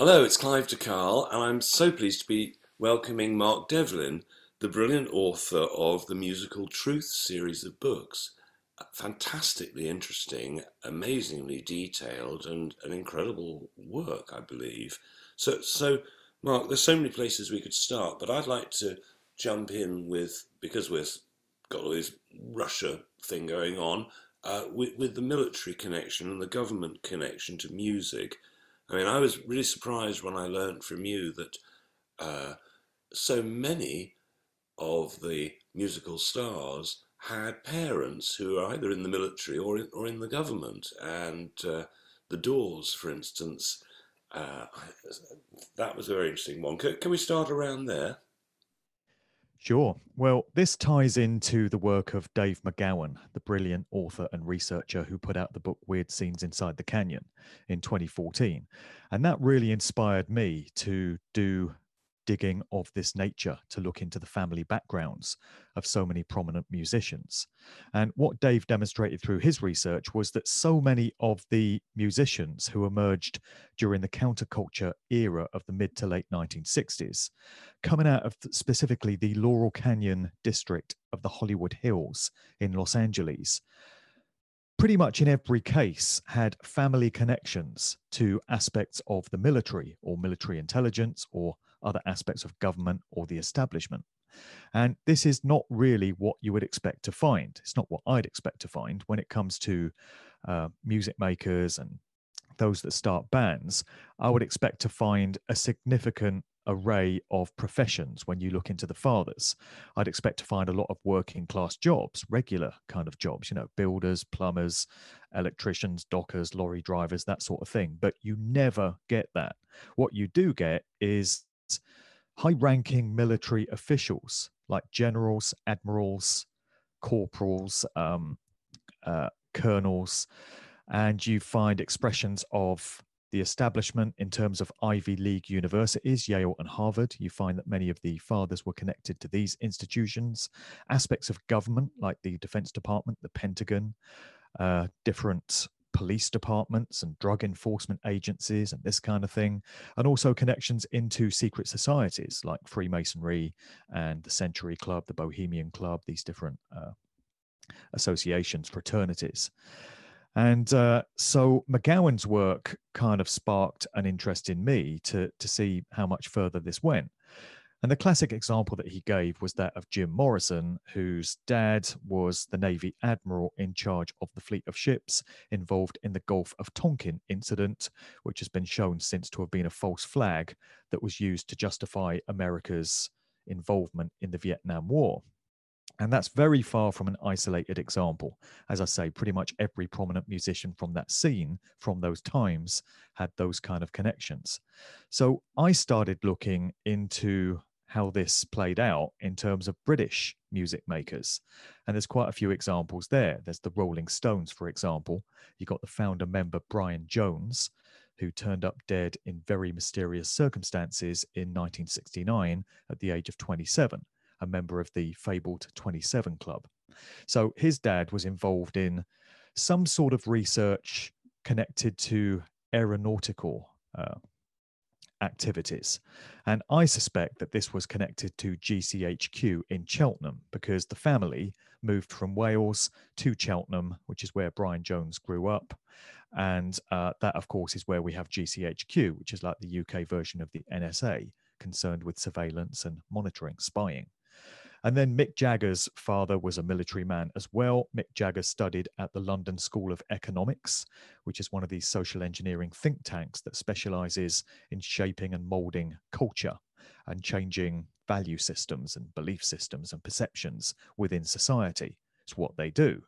Hello, it's Clive de Carle, and I'm so pleased to be welcoming Mark Devlin, the brilliant author of the musical Truth series of books. Fantastically interesting, amazingly detailed, and an incredible work, I believe. So, so Mark, there's so many places we could start, but I'd like to jump in with because we've got all this Russia thing going on, uh, with, with the military connection and the government connection to music. I mean, I was really surprised when I learned from you that uh, so many of the musical stars had parents who are either in the military or in, or in the government. And uh, the Doors, for instance, uh, that was a very interesting one. Can, can we start around there? Sure. Well, this ties into the work of Dave McGowan, the brilliant author and researcher who put out the book Weird Scenes Inside the Canyon in 2014. And that really inspired me to do digging of this nature to look into the family backgrounds of so many prominent musicians. And what Dave demonstrated through his research was that so many of the musicians who emerged during the counterculture era of the mid to late 1960s, coming out of specifically the Laurel Canyon district of the Hollywood Hills in Los Angeles, pretty much in every case had family connections to aspects of the military or military intelligence or other aspects of government or the establishment. And this is not really what you would expect to find. It's not what I'd expect to find when it comes to uh, music makers and those that start bands. I would expect to find a significant array of professions when you look into the fathers. I'd expect to find a lot of working class jobs, regular kind of jobs, you know, builders, plumbers, electricians, dockers, lorry drivers, that sort of thing. But you never get that. What you do get is high ranking military officials like generals, admirals, corporals, um, uh, colonels, and you find expressions of the establishment in terms of Ivy League universities, Yale and Harvard. You find that many of the fathers were connected to these institutions, aspects of government like the Defense Department, the Pentagon, uh, different police departments and drug enforcement agencies and this kind of thing, and also connections into secret societies like Freemasonry and the Century Club, the Bohemian Club, these different uh, associations, fraternities. And uh, so McGowan's work kind of sparked an interest in me to, to see how much further this went. And the classic example that he gave was that of Jim Morrison, whose dad was the Navy admiral in charge of the fleet of ships involved in the Gulf of Tonkin incident, which has been shown since to have been a false flag that was used to justify America's involvement in the Vietnam War. And that's very far from an isolated example. As I say, pretty much every prominent musician from that scene, from those times, had those kind of connections. So I started looking into how this played out in terms of British music makers. And there's quite a few examples there. There's the Rolling Stones, for example. You got the founder member Brian Jones, who turned up dead in very mysterious circumstances in 1969 at the age of 27, a member of the fabled 27 Club. So his dad was involved in some sort of research connected to aeronautical uh, activities. And I suspect that this was connected to GCHQ in Cheltenham because the family moved from Wales to Cheltenham, which is where Brian Jones grew up. And uh, that, of course, is where we have GCHQ, which is like the UK version of the NSA, concerned with surveillance and monitoring, spying. And then Mick Jagger's father was a military man as well. Mick Jagger studied at the London School of Economics, which is one of these social engineering think tanks that specializes in shaping and molding culture and changing value systems and belief systems and perceptions within society. It's what they do.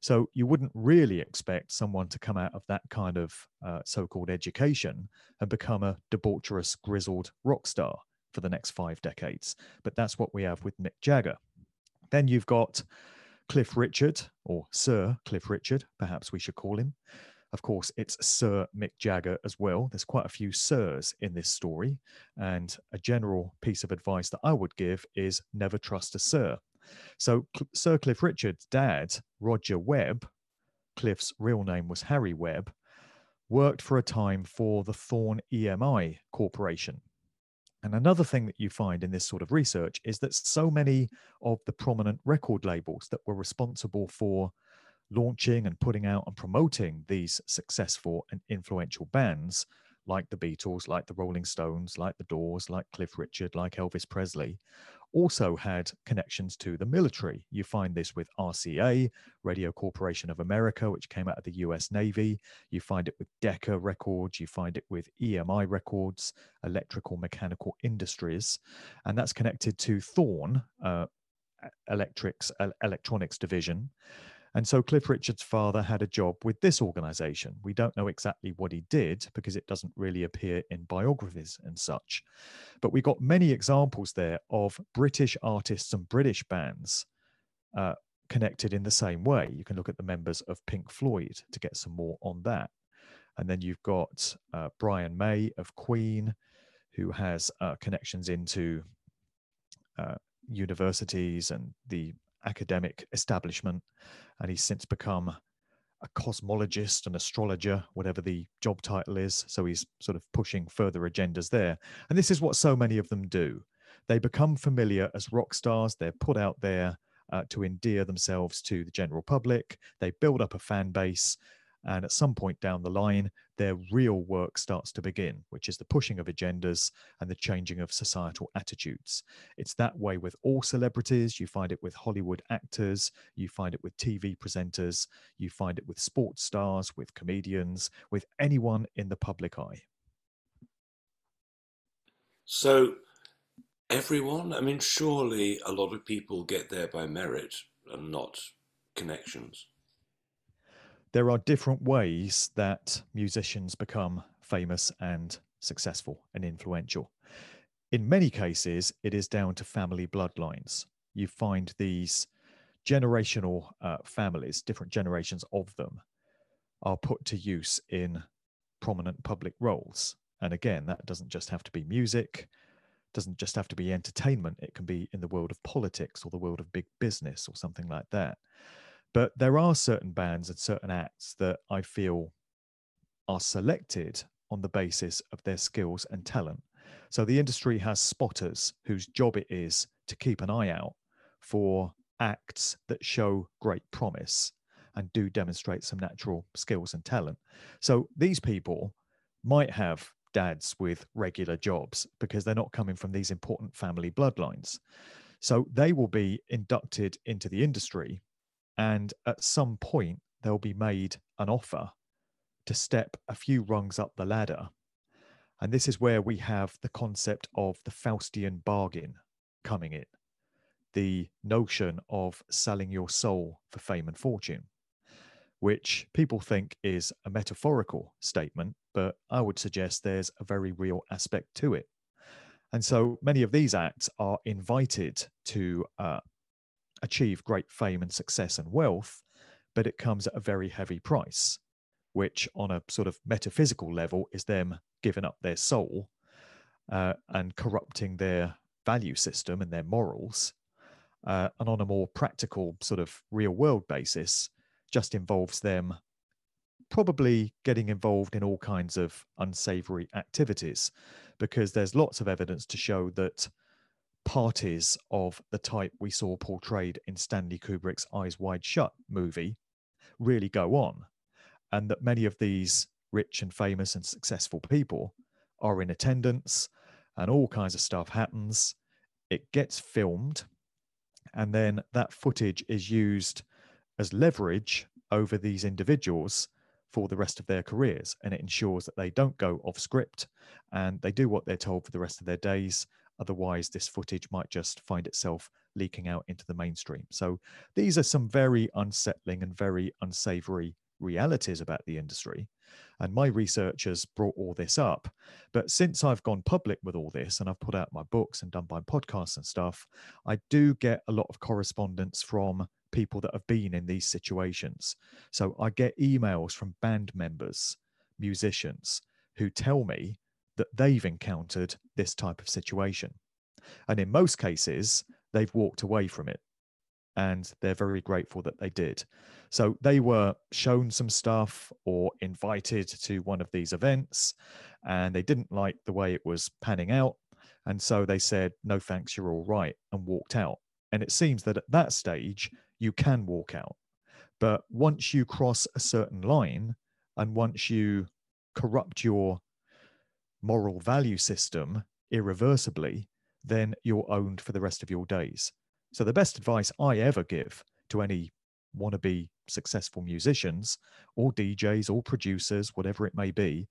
So you wouldn't really expect someone to come out of that kind of uh, so called education and become a debaucherous, grizzled rock star for the next five decades. But that's what we have with Mick Jagger. Then you've got Cliff Richard, or Sir Cliff Richard, perhaps we should call him. Of course, it's Sir Mick Jagger as well. There's quite a few Sirs in this story. And a general piece of advice that I would give is never trust a Sir. So, Sir Cliff Richard's dad, Roger Webb, Cliff's real name was Harry Webb, worked for a time for the Thorn EMI Corporation. And another thing that you find in this sort of research is that so many of the prominent record labels that were responsible for launching and putting out and promoting these successful and influential bands like the Beatles, like the Rolling Stones, like the Doors, like Cliff Richard, like Elvis Presley, also had connections to the military. You find this with RCA, Radio Corporation of America, which came out of the US Navy. You find it with Decca Records. You find it with EMI Records, Electrical Mechanical Industries. And that's connected to Thorn, uh, Electrics, Electronics Division. And so Cliff Richard's father had a job with this organization. We don't know exactly what he did because it doesn't really appear in biographies and such. But we got many examples there of British artists and British bands uh, connected in the same way. You can look at the members of Pink Floyd to get some more on that. And then you've got uh, Brian May of Queen, who has uh, connections into uh, universities and the academic establishment, and he's since become a cosmologist, an astrologer, whatever the job title is. So he's sort of pushing further agendas there. And this is what so many of them do. They become familiar as rock stars. They're put out there uh, to endear themselves to the general public. They build up a fan base. And at some point down the line, their real work starts to begin, which is the pushing of agendas and the changing of societal attitudes. It's that way with all celebrities. You find it with Hollywood actors, you find it with TV presenters, you find it with sports stars, with comedians, with anyone in the public eye. So, everyone, I mean, surely a lot of people get there by merit and not connections there are different ways that musicians become famous and successful and influential. In many cases, it is down to family bloodlines. You find these generational uh, families, different generations of them, are put to use in prominent public roles. And again, that doesn't just have to be music, doesn't just have to be entertainment. It can be in the world of politics or the world of big business or something like that. But there are certain bands and certain acts that I feel are selected on the basis of their skills and talent. So the industry has spotters whose job it is to keep an eye out for acts that show great promise and do demonstrate some natural skills and talent. So these people might have dads with regular jobs because they're not coming from these important family bloodlines. So they will be inducted into the industry and at some point, they'll be made an offer to step a few rungs up the ladder. And this is where we have the concept of the Faustian bargain coming in the notion of selling your soul for fame and fortune, which people think is a metaphorical statement, but I would suggest there's a very real aspect to it. And so many of these acts are invited to uh, achieve great fame and success and wealth, but it comes at a very heavy price, which on a sort of metaphysical level is them giving up their soul uh, and corrupting their value system and their morals. Uh, and on a more practical, sort of real world basis, just involves them probably getting involved in all kinds of unsavory activities because there's lots of evidence to show that parties of the type we saw portrayed in Stanley Kubrick's Eyes Wide Shut movie really go on, and that many of these rich and famous and successful people are in attendance, and all kinds of stuff happens. It gets filmed, and then that footage is used as leverage over these individuals for the rest of their careers and it ensures that they don't go off script and they do what they're told for the rest of their days Otherwise, this footage might just find itself leaking out into the mainstream. So these are some very unsettling and very unsavory realities about the industry. And my research has brought all this up. But since I've gone public with all this and I've put out my books and done my podcasts and stuff, I do get a lot of correspondence from people that have been in these situations. So I get emails from band members, musicians who tell me that they've encountered this type of situation. And in most cases, they've walked away from it. and they're very grateful that they did. So they were shown some stuff or invited to one of these events, and they didn't like the way it was panning out. And so they said, no thanks, you're all right, and walked out. And it seems that at that stage, you can walk out. But once you cross a certain line, and once you corrupt your moral value system irreversibly, then you're owned for the rest of your days. So, the best advice I ever give to any wannabe successful musicians or DJs or producers, whatever it may be,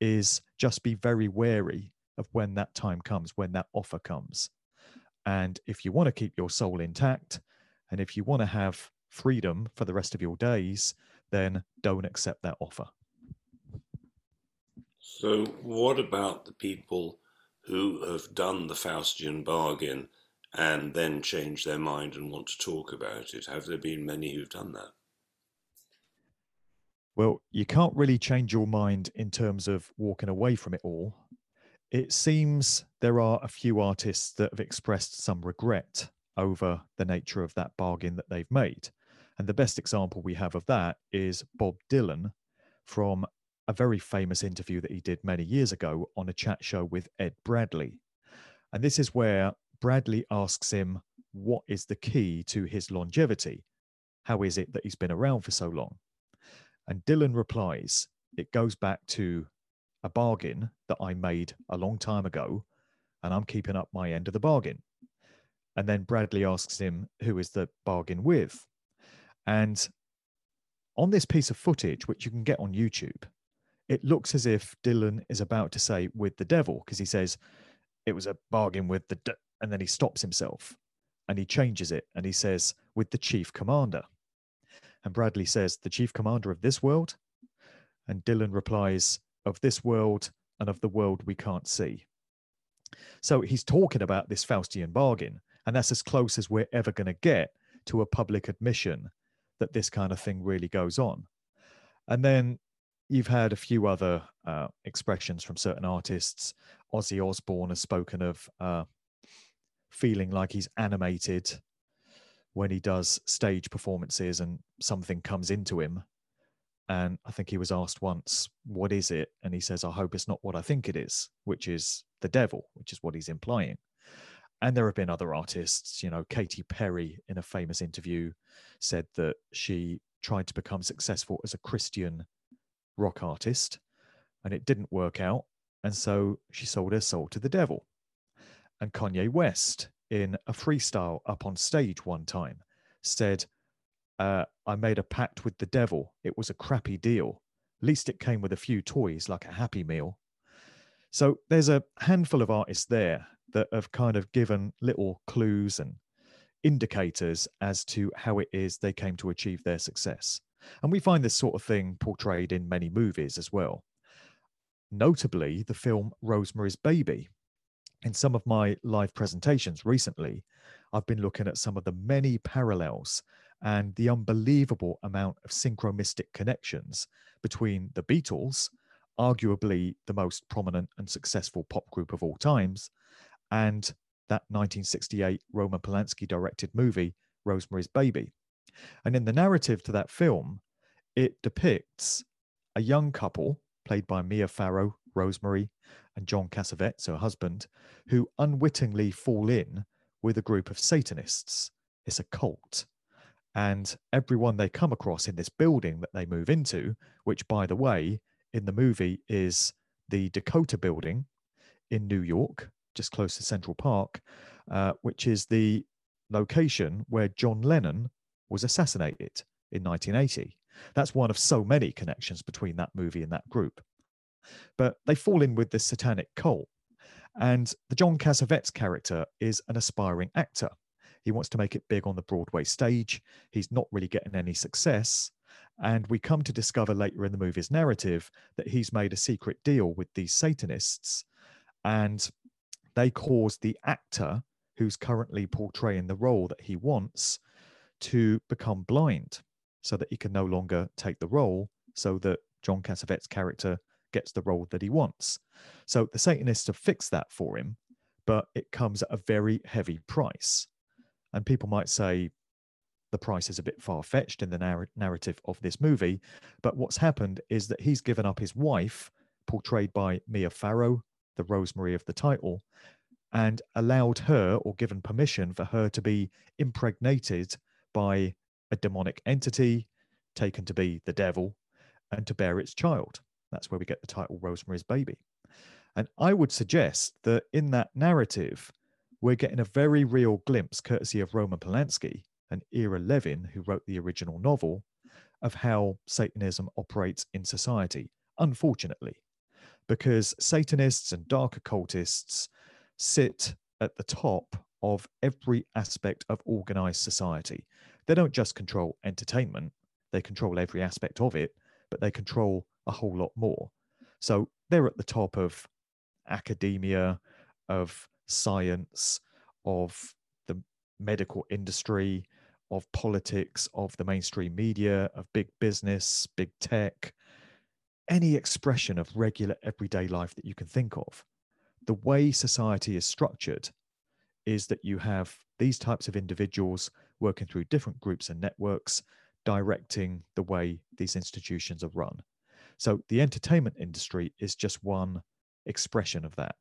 is just be very wary of when that time comes, when that offer comes. And if you want to keep your soul intact, and if you want to have freedom for the rest of your days, then don't accept that offer. So, what about the people who have done the Faustian bargain and then change their mind and want to talk about it? Have there been many who've done that? Well, you can't really change your mind in terms of walking away from it all. It seems there are a few artists that have expressed some regret over the nature of that bargain that they've made. And the best example we have of that is Bob Dylan from a very famous interview that he did many years ago on a chat show with Ed Bradley. And this is where Bradley asks him, What is the key to his longevity? How is it that he's been around for so long? And Dylan replies, It goes back to a bargain that I made a long time ago, and I'm keeping up my end of the bargain. And then Bradley asks him, Who is the bargain with? And on this piece of footage, which you can get on YouTube, it looks as if Dylan is about to say with the devil, because he says, It was a bargain with the, and then he stops himself and he changes it and he says, with the chief commander. And Bradley says, the chief commander of this world? And Dylan replies, of this world and of the world we can't see. So he's talking about this Faustian bargain, and that's as close as we're ever going to get to a public admission that this kind of thing really goes on. And then you've had a few other uh, expressions from certain artists. Ozzy Osbourne has spoken of uh, feeling like he's animated when he does stage performances and something comes into him. And I think he was asked once, What is it? And he says, I hope it's not what I think it is, which is the devil, which is what he's implying. And there have been other artists, you know, Katy Perry in a famous interview said that she tried to become successful as a Christian rock artist and it didn't work out. And so she sold her soul to the devil and Kanye West in a freestyle up on stage one time said, uh, I made a pact with the devil. It was a crappy deal. At least it came with a few toys like a Happy Meal. So there's a handful of artists there that have kind of given little clues and indicators as to how it is they came to achieve their success. And we find this sort of thing portrayed in many movies as well. Notably, the film Rosemary's Baby, in some of my live presentations recently, I've been looking at some of the many parallels and the unbelievable amount of synchromistic connections between the Beatles, arguably the most prominent and successful pop group of all times, and that 1968 Roman Polanski directed movie, Rosemary's Baby. And in the narrative to that film, it depicts a young couple played by Mia Farrow, Rosemary, and John Cassavetes, her husband, who unwittingly fall in with a group of Satanists. It's a cult. And everyone they come across in this building that they move into, which, by the way, in the movie is the Dakota building in New York, just close to Central Park, uh, which is the location where John Lennon was assassinated in 1980. That's one of so many connections between that movie and that group. But they fall in with this satanic cult. And the John Cassavetes character is an aspiring actor. He wants to make it big on the Broadway stage. He's not really getting any success. And we come to discover later in the movie's narrative that he's made a secret deal with these Satanists. And they cause the actor who's currently portraying the role that he wants to become blind so that he can no longer take the role, so that John Cassavetes' character gets the role that he wants. So the Satanists have fixed that for him, but it comes at a very heavy price. And people might say, the price is a bit far fetched in the narr- narrative of this movie. But what's happened is that he's given up his wife, portrayed by Mia Farrow, the Rosemary of the title, and allowed her or given permission for her to be impregnated by a demonic entity taken to be the devil and to bear its child. That's where we get the title Rosemary's Baby. And I would suggest that in that narrative, we're getting a very real glimpse, courtesy of Roman Polanski and Ira Levin, who wrote the original novel, of how Satanism operates in society, unfortunately, because Satanists and dark occultists sit at the top of every aspect of organized society. They don't just control entertainment, they control every aspect of it, but they control a whole lot more. So they're at the top of academia, of science, of the medical industry, of politics, of the mainstream media, of big business, big tech, any expression of regular everyday life that you can think of. The way society is structured is that you have these types of individuals working through different groups and networks, directing the way these institutions are run. So the entertainment industry is just one expression of that.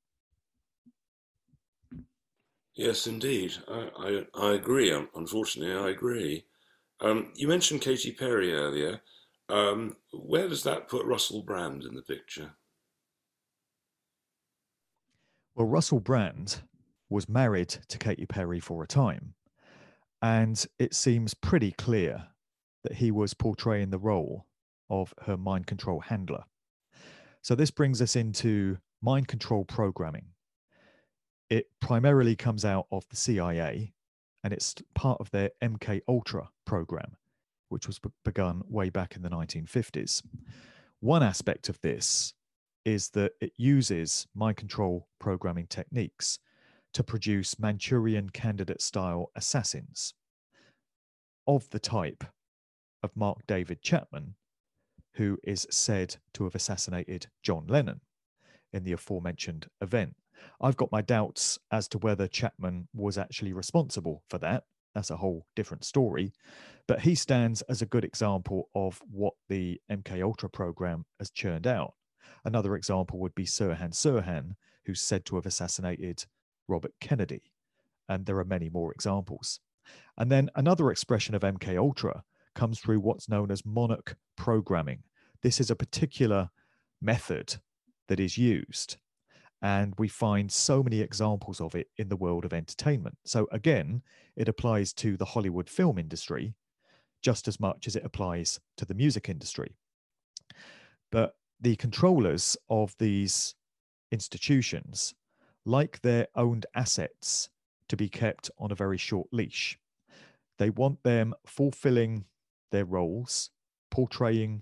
Yes, indeed. I, I, I agree. Unfortunately, I agree. Um, you mentioned Katy Perry earlier. Um, where does that put Russell Brand in the picture? Well, Russell Brand was married to Katy Perry for a time, and it seems pretty clear that he was portraying the role of her mind control handler. So, this brings us into mind control programming it primarily comes out of the CIA and it's part of their MK Ultra program, which was begun way back in the 1950s. One aspect of this is that it uses mind control programming techniques to produce Manchurian candidate style assassins of the type of Mark David Chapman, who is said to have assassinated John Lennon in the aforementioned event I've got my doubts as to whether Chapman was actually responsible for that. That's a whole different story. But he stands as a good example of what the MK Ultra program has churned out. Another example would be Sirhan Sirhan, who's said to have assassinated Robert Kennedy. And there are many more examples. And then another expression of MK Ultra comes through what's known as monarch programming. This is a particular method that is used and we find so many examples of it in the world of entertainment. So, again, it applies to the Hollywood film industry just as much as it applies to the music industry. But the controllers of these institutions like their owned assets to be kept on a very short leash. They want them fulfilling their roles, portraying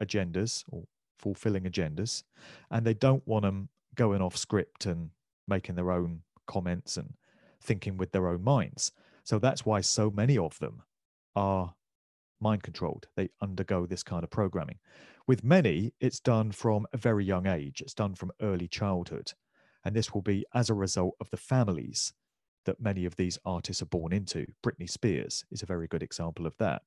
agendas or fulfilling agendas, and they don't want them going off script and making their own comments and thinking with their own minds. So that's why so many of them are mind controlled. They undergo this kind of programming. With many, it's done from a very young age, it's done from early childhood. And this will be as a result of the families that many of these artists are born into. Britney Spears is a very good example of that.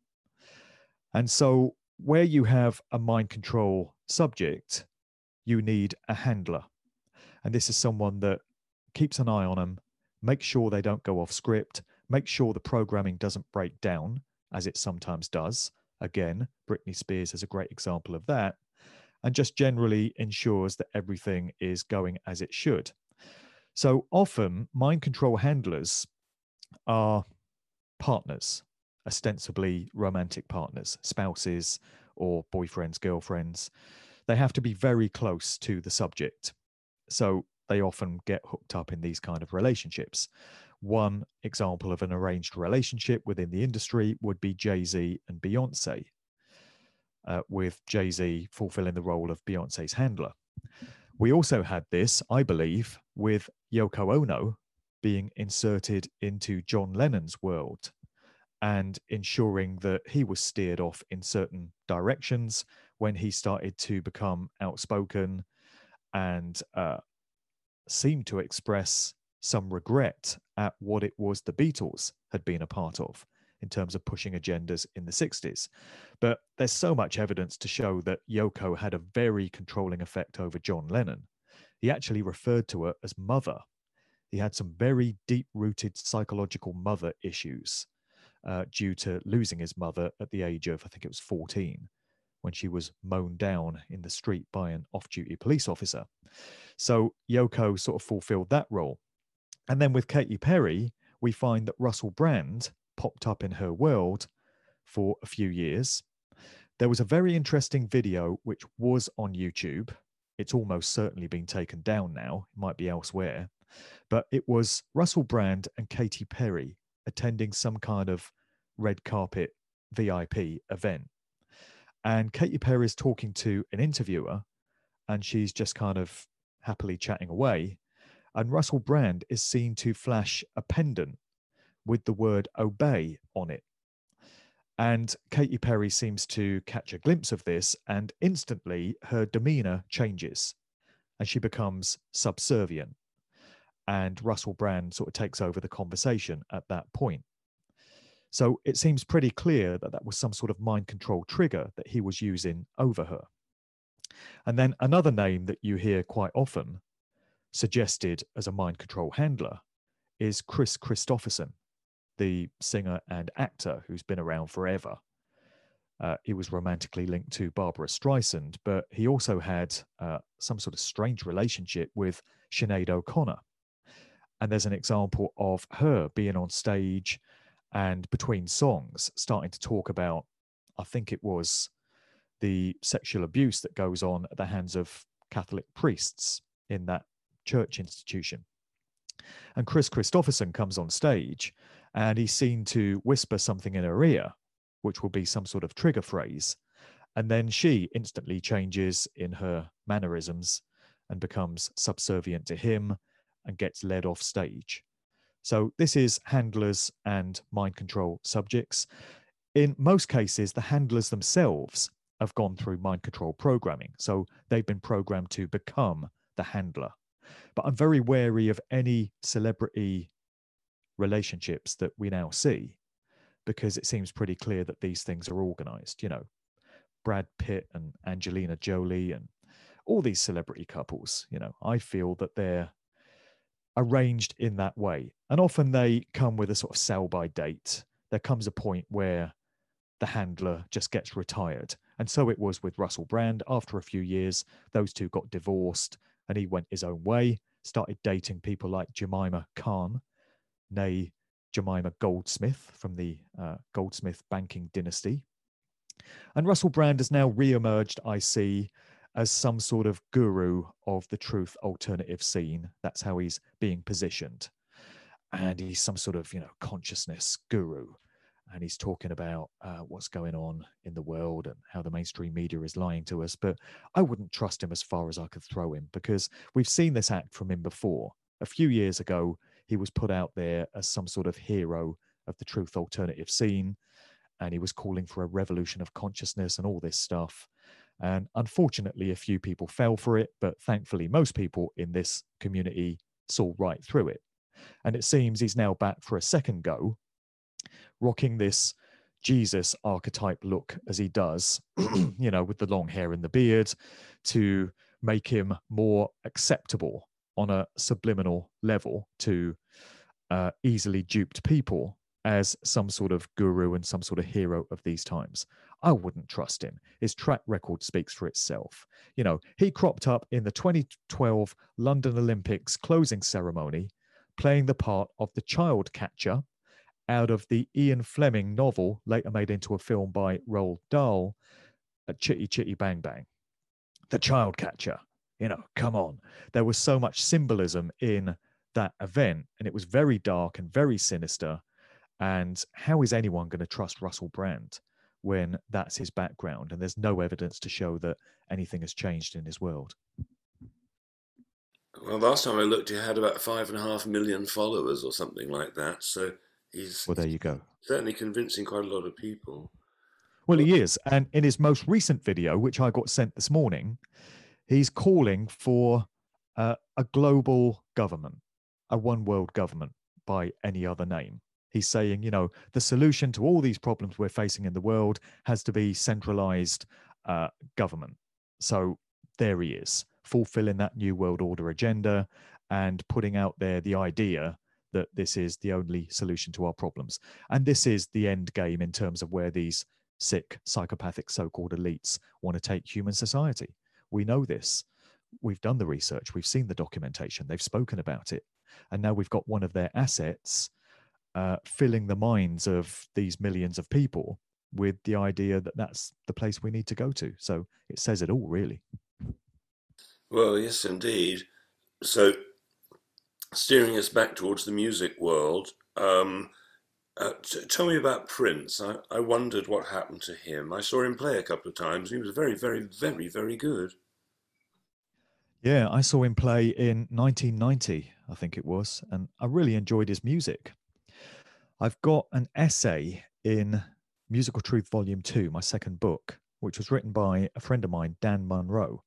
And so, where you have a mind control subject, you need a handler. And this is someone that keeps an eye on them, makes sure they don't go off script, makes sure the programming doesn't break down, as it sometimes does. Again, Britney Spears is a great example of that. And just generally ensures that everything is going as it should. So often, mind control handlers are partners, ostensibly romantic partners, spouses or boyfriends, girlfriends. They have to be very close to the subject. So they often get hooked up in these kind of relationships. One example of an arranged relationship within the industry would be Jay Z and Beyonce, uh, with Jay Z fulfilling the role of Beyonce's handler. We also had this, I believe, with Yoko Ono being inserted into John Lennon's world and ensuring that he was steered off in certain directions when he started to become outspoken and uh, seemed to express some regret at what it was the Beatles had been a part of in terms of pushing agendas in the 60s. But there's so much evidence to show that Yoko had a very controlling effect over John Lennon. He actually referred to her as mother. He had some very deep rooted psychological mother issues uh, due to losing his mother at the age of, I think it was 14, when she was mown down in the street by an off duty police officer. So Yoko sort of fulfilled that role. And then with Katy Perry, we find that Russell Brand popped up in her world for a few years. There was a very interesting video which was on YouTube. It's almost certainly been taken down now, it might be elsewhere. But it was Russell Brand and Katy Perry attending some kind of red carpet VIP event. And Katy Perry is talking to an interviewer, and she's just kind of happily chatting away. And Russell Brand is seen to flash a pendant with the word obey on it. And Katy Perry seems to catch a glimpse of this, and instantly her demeanor changes and she becomes subservient. And Russell Brand sort of takes over the conversation at that point. So it seems pretty clear that that was some sort of mind control trigger that he was using over her. And then another name that you hear quite often suggested as a mind control handler is Kris Kristofferson, the singer and actor who's been around forever. Uh, he was romantically linked to Barbra Streisand, but he also had uh, some sort of strange relationship with Sinead O'Connor. And there's an example of her being on stage and between songs starting to talk about, I think it was the sexual abuse that goes on at the hands of Catholic priests in that church institution. And Kris Kristofferson comes on stage and he's seen to whisper something in her ear, which will be some sort of trigger phrase. And then she instantly changes in her mannerisms and becomes subservient to him and gets led off stage. So this is handlers and mind control subjects. In most cases, the handlers themselves have gone through mind control programming. So they've been programmed to become the handler. But I'm very wary of any celebrity relationships that we now see because it seems pretty clear that these things are organized. You know, Brad Pitt and Angelina Jolie and all these celebrity couples, you know, I feel that they're arranged in that way. And often they come with a sort of sell by date. There comes a point where the handler just gets retired. And so it was with Russell Brand. After a few years, those two got divorced and he went his own way, started dating people like Jemima Khan, nay Jemima Goldsmith from the uh, Goldsmith banking dynasty. And Russell Brand has now re-emerged, I see, as some sort of guru of the truth alternative scene. That's how he's being positioned. And he's some sort of, you know, consciousness guru. And he's talking about uh, what's going on in the world and how the mainstream media is lying to us. But I wouldn't trust him as far as I could throw him because we've seen this act from him before. A few years ago, he was put out there as some sort of hero of the truth alternative scene. And he was calling for a revolution of consciousness and all this stuff. And unfortunately, a few people fell for it, but thankfully, most people in this community saw right through it. And it seems he's now back for a second go, rocking this Jesus archetype look as he does, you know, with the long hair and the beard to make him more acceptable on a subliminal level to uh, easily duped people as some sort of guru and some sort of hero of these times. I wouldn't trust him. His track record speaks for itself. You know, he cropped up in the 2012 London Olympics closing ceremony, playing the part of the child catcher out of the Ian Fleming novel, later made into a film by Roald Dahl, Chitty Chitty Bang Bang. The child catcher. You know, come on. There was so much symbolism in that event, and it was very dark and very sinister. And how is anyone going to trust Russell Brand? when that's his background and there's no evidence to show that anything has changed in his world. Well, last time I looked, he had about five and a half million followers or something like that. So he's well, there you go. Certainly convincing quite a lot of people. Well, he is, and in his most recent video, which I got sent this morning, he's calling for uh, a global government, a one world government by any other name. He's saying, you know, the solution to all these problems we're facing in the world has to be centralized uh, government. So there he is, fulfilling that New World Order agenda and putting out there the idea that this is the only solution to our problems. And this is the end game in terms of where these sick, psychopathic so called elites want to take human society. We know this. We've done the research, we've seen the documentation, they've spoken about it. And now we've got one of their assets uh, filling the minds of these millions of people with the idea that that's the place we need to go to. So it says it all, really. Well, yes, indeed. So, steering us back towards the music world, um, uh, tell me about Prince. I, I wondered what happened to him. I saw him play a couple of times. He was very, very, very, very good. Yeah, I saw him play in 1990, I think it was, and I really enjoyed his music. I've got an essay in Musical Truth Volume 2, my second book, which was written by a friend of mine, Dan Munro,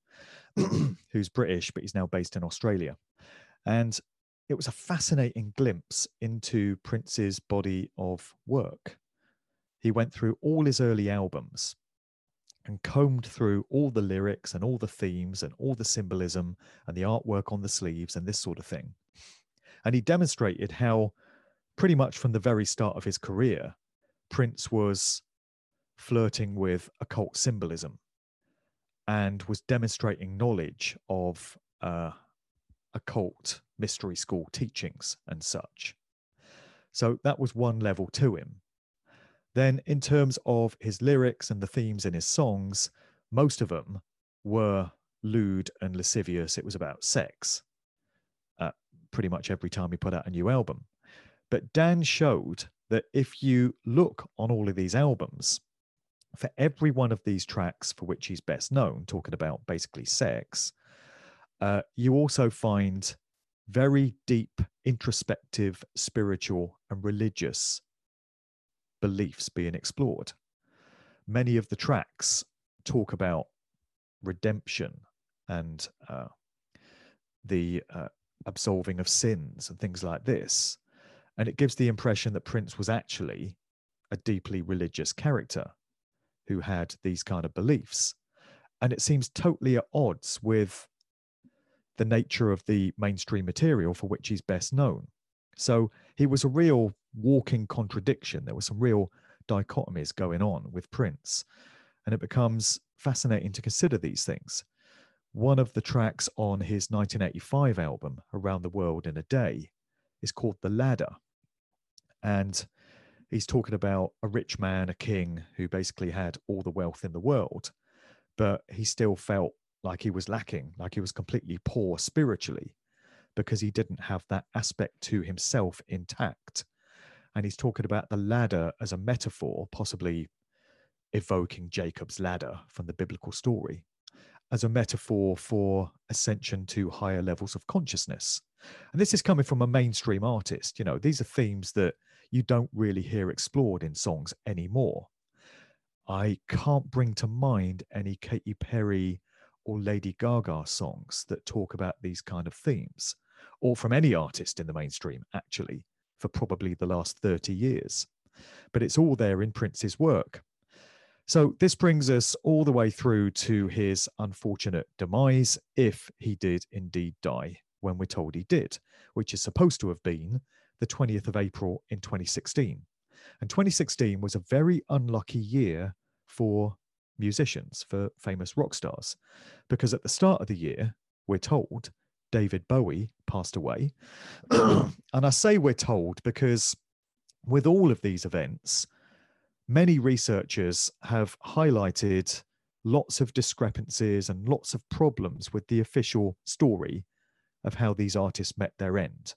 who's British, but he's now based in Australia. And it was a fascinating glimpse into Prince's body of work. He went through all his early albums and combed through all the lyrics and all the themes and all the symbolism and the artwork on the sleeves and this sort of thing. And he demonstrated how, pretty much from the very start of his career, Prince was flirting with occult symbolism and was demonstrating knowledge of uh, occult mystery school teachings and such. So that was one level to him. Then, in terms of his lyrics and the themes in his songs, most of them were lewd and lascivious. It was about sex uh, pretty much every time he put out a new album. But Dan showed that if you look on all of these albums, for every one of these tracks for which he's best known, talking about basically sex, uh, you also find very deep, introspective, spiritual, and religious beliefs being explored. Many of the tracks talk about redemption and uh, the uh, absolving of sins and things like this. And it gives the impression that Prince was actually a deeply religious character who had these kind of beliefs. And it seems totally at odds with the nature of the mainstream material for which he's best known. So he was a real walking contradiction. There were some real dichotomies going on with Prince. And it becomes fascinating to consider these things. One of the tracks on his 1985 album, Around the World in a Day, is called The Ladder. And he's talking about a rich man, a king, who basically had all the wealth in the world, but he still felt like he was lacking, like he was completely poor spiritually because he didn't have that aspect to himself intact. And he's talking about the ladder as a metaphor, possibly evoking Jacob's ladder from the biblical story, as a metaphor for ascension to higher levels of consciousness. And this is coming from a mainstream artist. You know, these are themes that you don't really hear explored in songs anymore. I can't bring to mind any Katy Perry or Lady Gaga songs that talk about these kind of themes, or from any artist in the mainstream, actually, for probably the last 30 years. But it's all there in Prince's work. So this brings us all the way through to his unfortunate demise, if he did indeed die when we're told he did, which is supposed to have been the 20th of April in 2016. And 2016 was a very unlucky year for musicians, for famous rock stars, because at the start of the year, we're told David Bowie passed away. and I say we're told because with all of these events, many researchers have highlighted lots of discrepancies and lots of problems with the official story of how these artists met their end.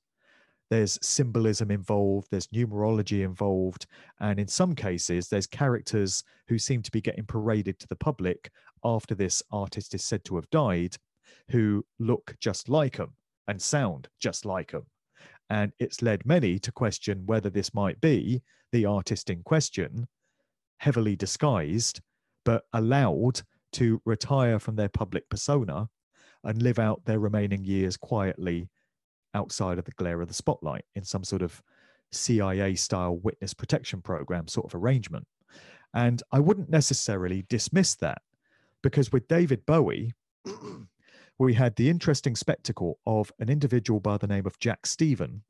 There's symbolism involved, there's numerology involved, and in some cases, there's characters who seem to be getting paraded to the public after this artist is said to have died who look just like him and sound just like him. And it's led many to question whether this might be the artist in question, heavily disguised, but allowed to retire from their public persona and live out their remaining years quietly outside of the glare of the spotlight in some sort of CIA style witness protection program sort of arrangement. And I wouldn't necessarily dismiss that because with David Bowie, we had the interesting spectacle of an individual by the name of Jack Steven,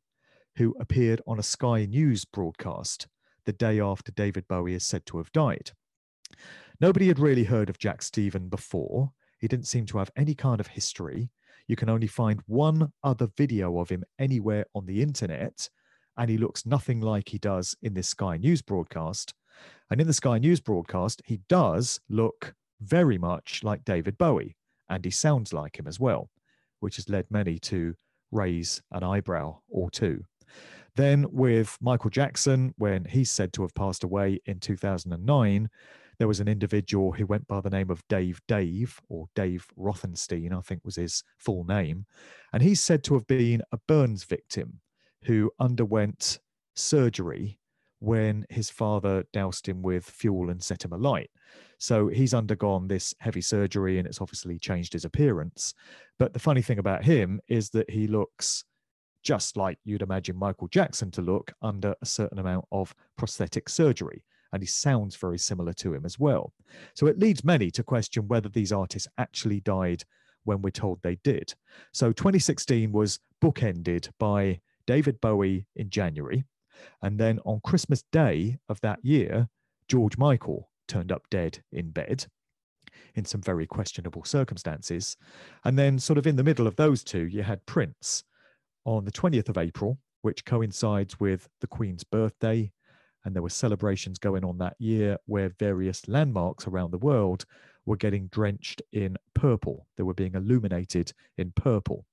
who appeared on a Sky News broadcast the day after David Bowie is said to have died. Nobody had really heard of Jack Steven before. He didn't seem to have any kind of history. You can only find one other video of him anywhere on the internet, and he looks nothing like he does in this Sky News broadcast. And in the Sky News broadcast, he does look very much like David Bowie, and he sounds like him as well, which has led many to raise an eyebrow or two. Then, with Michael Jackson, when he's said to have passed away in 2009, there was an individual who went by the name of Dave Dave, or Dave Rothenstein, I think was his full name. And he's said to have been a burns victim who underwent surgery when his father doused him with fuel and set him alight. So he's undergone this heavy surgery and it's obviously changed his appearance. But the funny thing about him is that he looks just like you'd imagine Michael Jackson to look under a certain amount of prosthetic surgery. And he sounds very similar to him as well. So it leads many to question whether these artists actually died when we're told they did. So 2016 was bookended by David Bowie in January. And then on Christmas Day of that year, George Michael turned up dead in bed in some very questionable circumstances. And then, sort of in the middle of those two, you had Prince on the 20th of April, which coincides with the Queen's birthday. And there were celebrations going on that year where various landmarks around the world were getting drenched in purple. They were being illuminated in purple.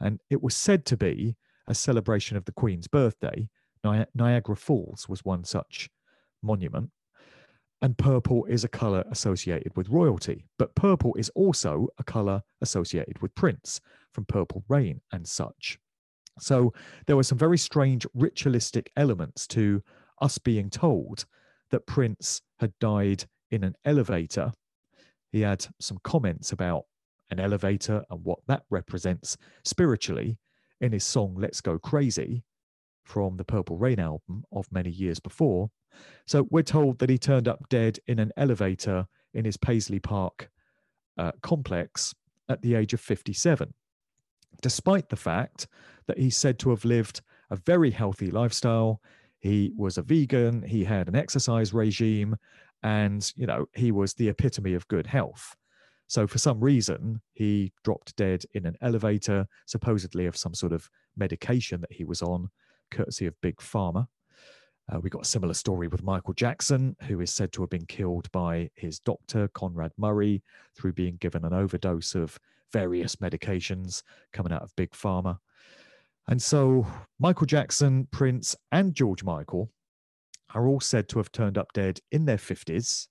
And it was said to be a celebration of the Queen's birthday. Ni- Niagara Falls was one such monument. And purple is a colour associated with royalty. But purple is also a colour associated with Prince from Purple Rain and such. So there were some very strange ritualistic elements to us being told that Prince had died in an elevator. He had some comments about an elevator and what that represents spiritually in his song Let's Go Crazy from the Purple Rain album of many years before. So we're told that he turned up dead in an elevator in his Paisley Park uh, complex at the age of 57, despite the fact that he's said to have lived a very healthy lifestyle. He was a vegan, he had an exercise regime, and, you know, he was the epitome of good health. So for some reason, he dropped dead in an elevator, supposedly of some sort of medication that he was on, courtesy of Big Pharma. Uh, we got a similar story with Michael Jackson, who is said to have been killed by his doctor, Conrad Murray, through being given an overdose of various medications coming out of Big Pharma. And so Michael Jackson, Prince, and George Michael are all said to have turned up dead in their 50s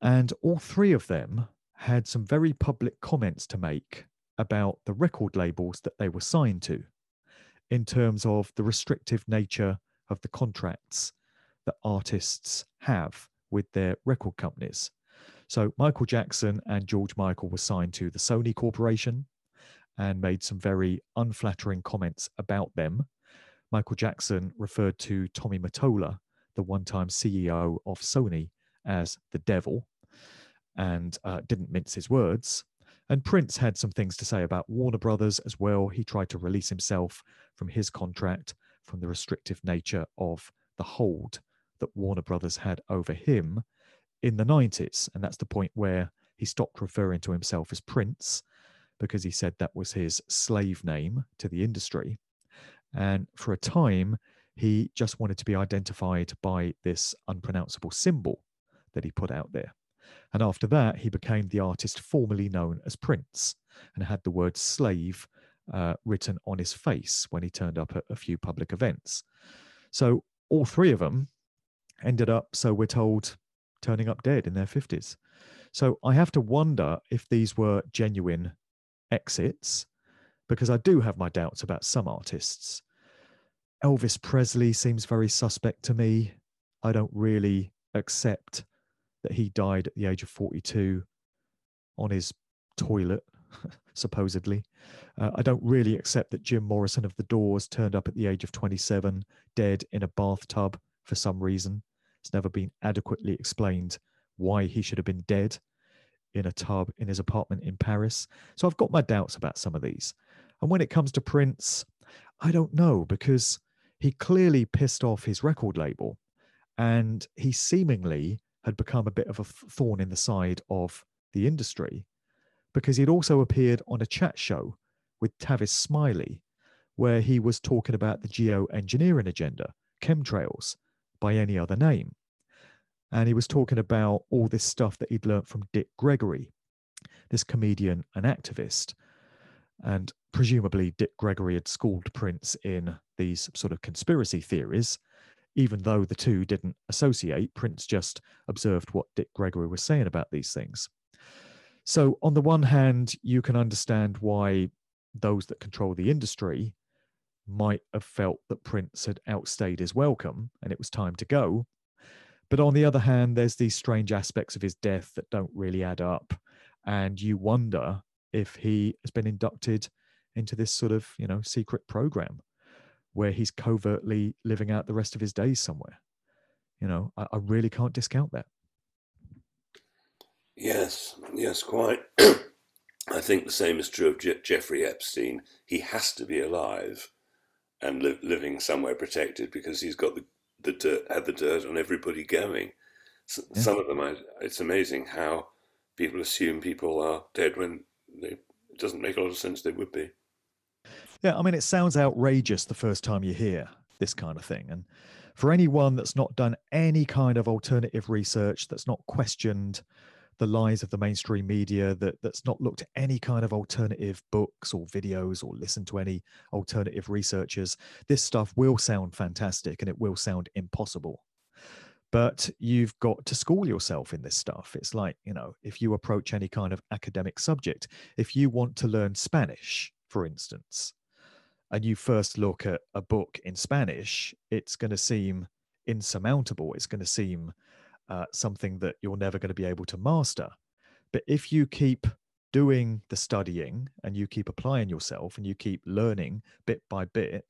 and all three of them had some very public comments to make about the record labels that they were signed to in terms of the restrictive nature of the contracts that artists have with their record companies. So Michael Jackson and George Michael were signed to the Sony Corporation and made some very unflattering comments about them. Michael Jackson referred to Tommy Mottola, the one time CEO of Sony, as the devil and uh, didn't mince his words. And Prince had some things to say about Warner Brothers as well. He tried to release himself from his contract, from the restrictive nature of the hold that Warner Brothers had over him in the 90s. And that's the point where he stopped referring to himself as Prince because he said that was his slave name to the industry. And for a time, he just wanted to be identified by this unpronounceable symbol that he put out there. And after that, he became the artist formerly known as Prince and had the word slave uh, written on his face when he turned up at a few public events. So all three of them ended up, so we're told, turning up dead in their 50s. So I have to wonder if these were genuine exits because I do have my doubts about some artists. Elvis Presley seems very suspect to me. I don't really accept that he died at the age of 42 on his toilet, supposedly. Uh, I don't really accept that Jim Morrison of The Doors turned up at the age of 27, dead in a bathtub for some reason. It's never been adequately explained why he should have been dead in a tub in his apartment in Paris. So I've got my doubts about some of these. And when it comes to Prince, I don't know because he clearly pissed off his record label and he seemingly had become a bit of a thorn in the side of the industry because he'd also appeared on a chat show with Tavis Smiley where he was talking about the geoengineering agenda, chemtrails, by any other name. And he was talking about all this stuff that he'd learnt from Dick Gregory, this comedian and activist. And presumably, Dick Gregory had schooled Prince in these sort of conspiracy theories even though the two didn't associate, Prince just observed what Dick Gregory was saying about these things. So, on the one hand, you can understand why those that control the industry might have felt that Prince had outstayed his welcome and it was time to go. But on the other hand, there's these strange aspects of his death that don't really add up. And you wonder if he has been inducted into this sort of, you know, secret program where he's covertly living out the rest of his days somewhere. You know, I, I really can't discount that. Yes, yes, quite. I think the same is true of Je- Jeffrey Epstein. He has to be alive and li- living somewhere protected because he's got the, the dirt, had the dirt on everybody going. S- yeah. Some of them, I, it's amazing how people assume people are dead when they, it doesn't make a lot of sense they would be. Yeah, I mean, it sounds outrageous the first time you hear this kind of thing. And for anyone that's not done any kind of alternative research, that's not questioned the lies of the mainstream media, that, that's not looked at any kind of alternative books or videos or listened to any alternative researchers, this stuff will sound fantastic and it will sound impossible. But you've got to school yourself in this stuff. It's like, you know, if you approach any kind of academic subject, if you want to learn Spanish, for instance, and you first look at a book in Spanish, it's going to seem insurmountable. It's going to seem uh, something that you're never going to be able to master. But if you keep doing the studying and you keep applying yourself and you keep learning bit by bit,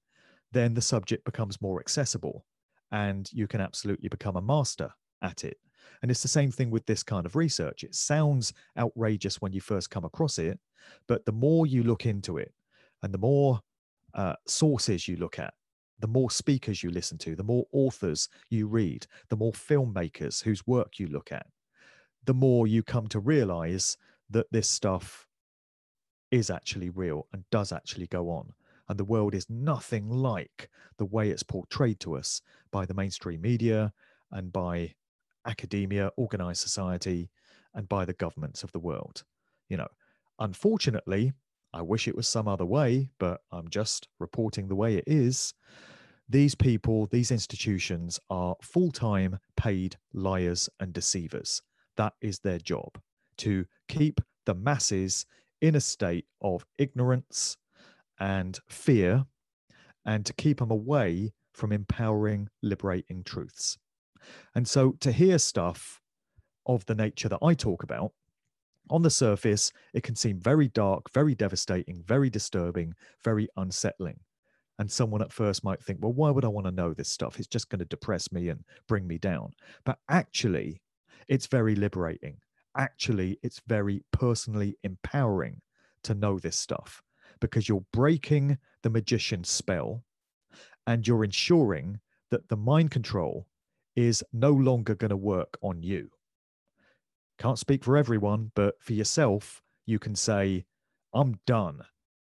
then the subject becomes more accessible and you can absolutely become a master at it. And it's the same thing with this kind of research. It sounds outrageous when you first come across it, but the more you look into it and the more uh, sources you look at, the more speakers you listen to, the more authors you read, the more filmmakers whose work you look at, the more you come to realize that this stuff is actually real and does actually go on. And the world is nothing like the way it's portrayed to us by the mainstream media and by academia, organized society, and by the governments of the world. You know, unfortunately, I wish it was some other way, but I'm just reporting the way it is. These people, these institutions are full time paid liars and deceivers. That is their job to keep the masses in a state of ignorance and fear and to keep them away from empowering, liberating truths. And so to hear stuff of the nature that I talk about on the surface, it can seem very dark, very devastating, very disturbing, very unsettling. And someone at first might think, well, why would I want to know this stuff? It's just going to depress me and bring me down. But actually, it's very liberating. Actually, it's very personally empowering to know this stuff because you're breaking the magician's spell and you're ensuring that the mind control is no longer going to work on you. Can't speak for everyone, but for yourself, you can say, I'm done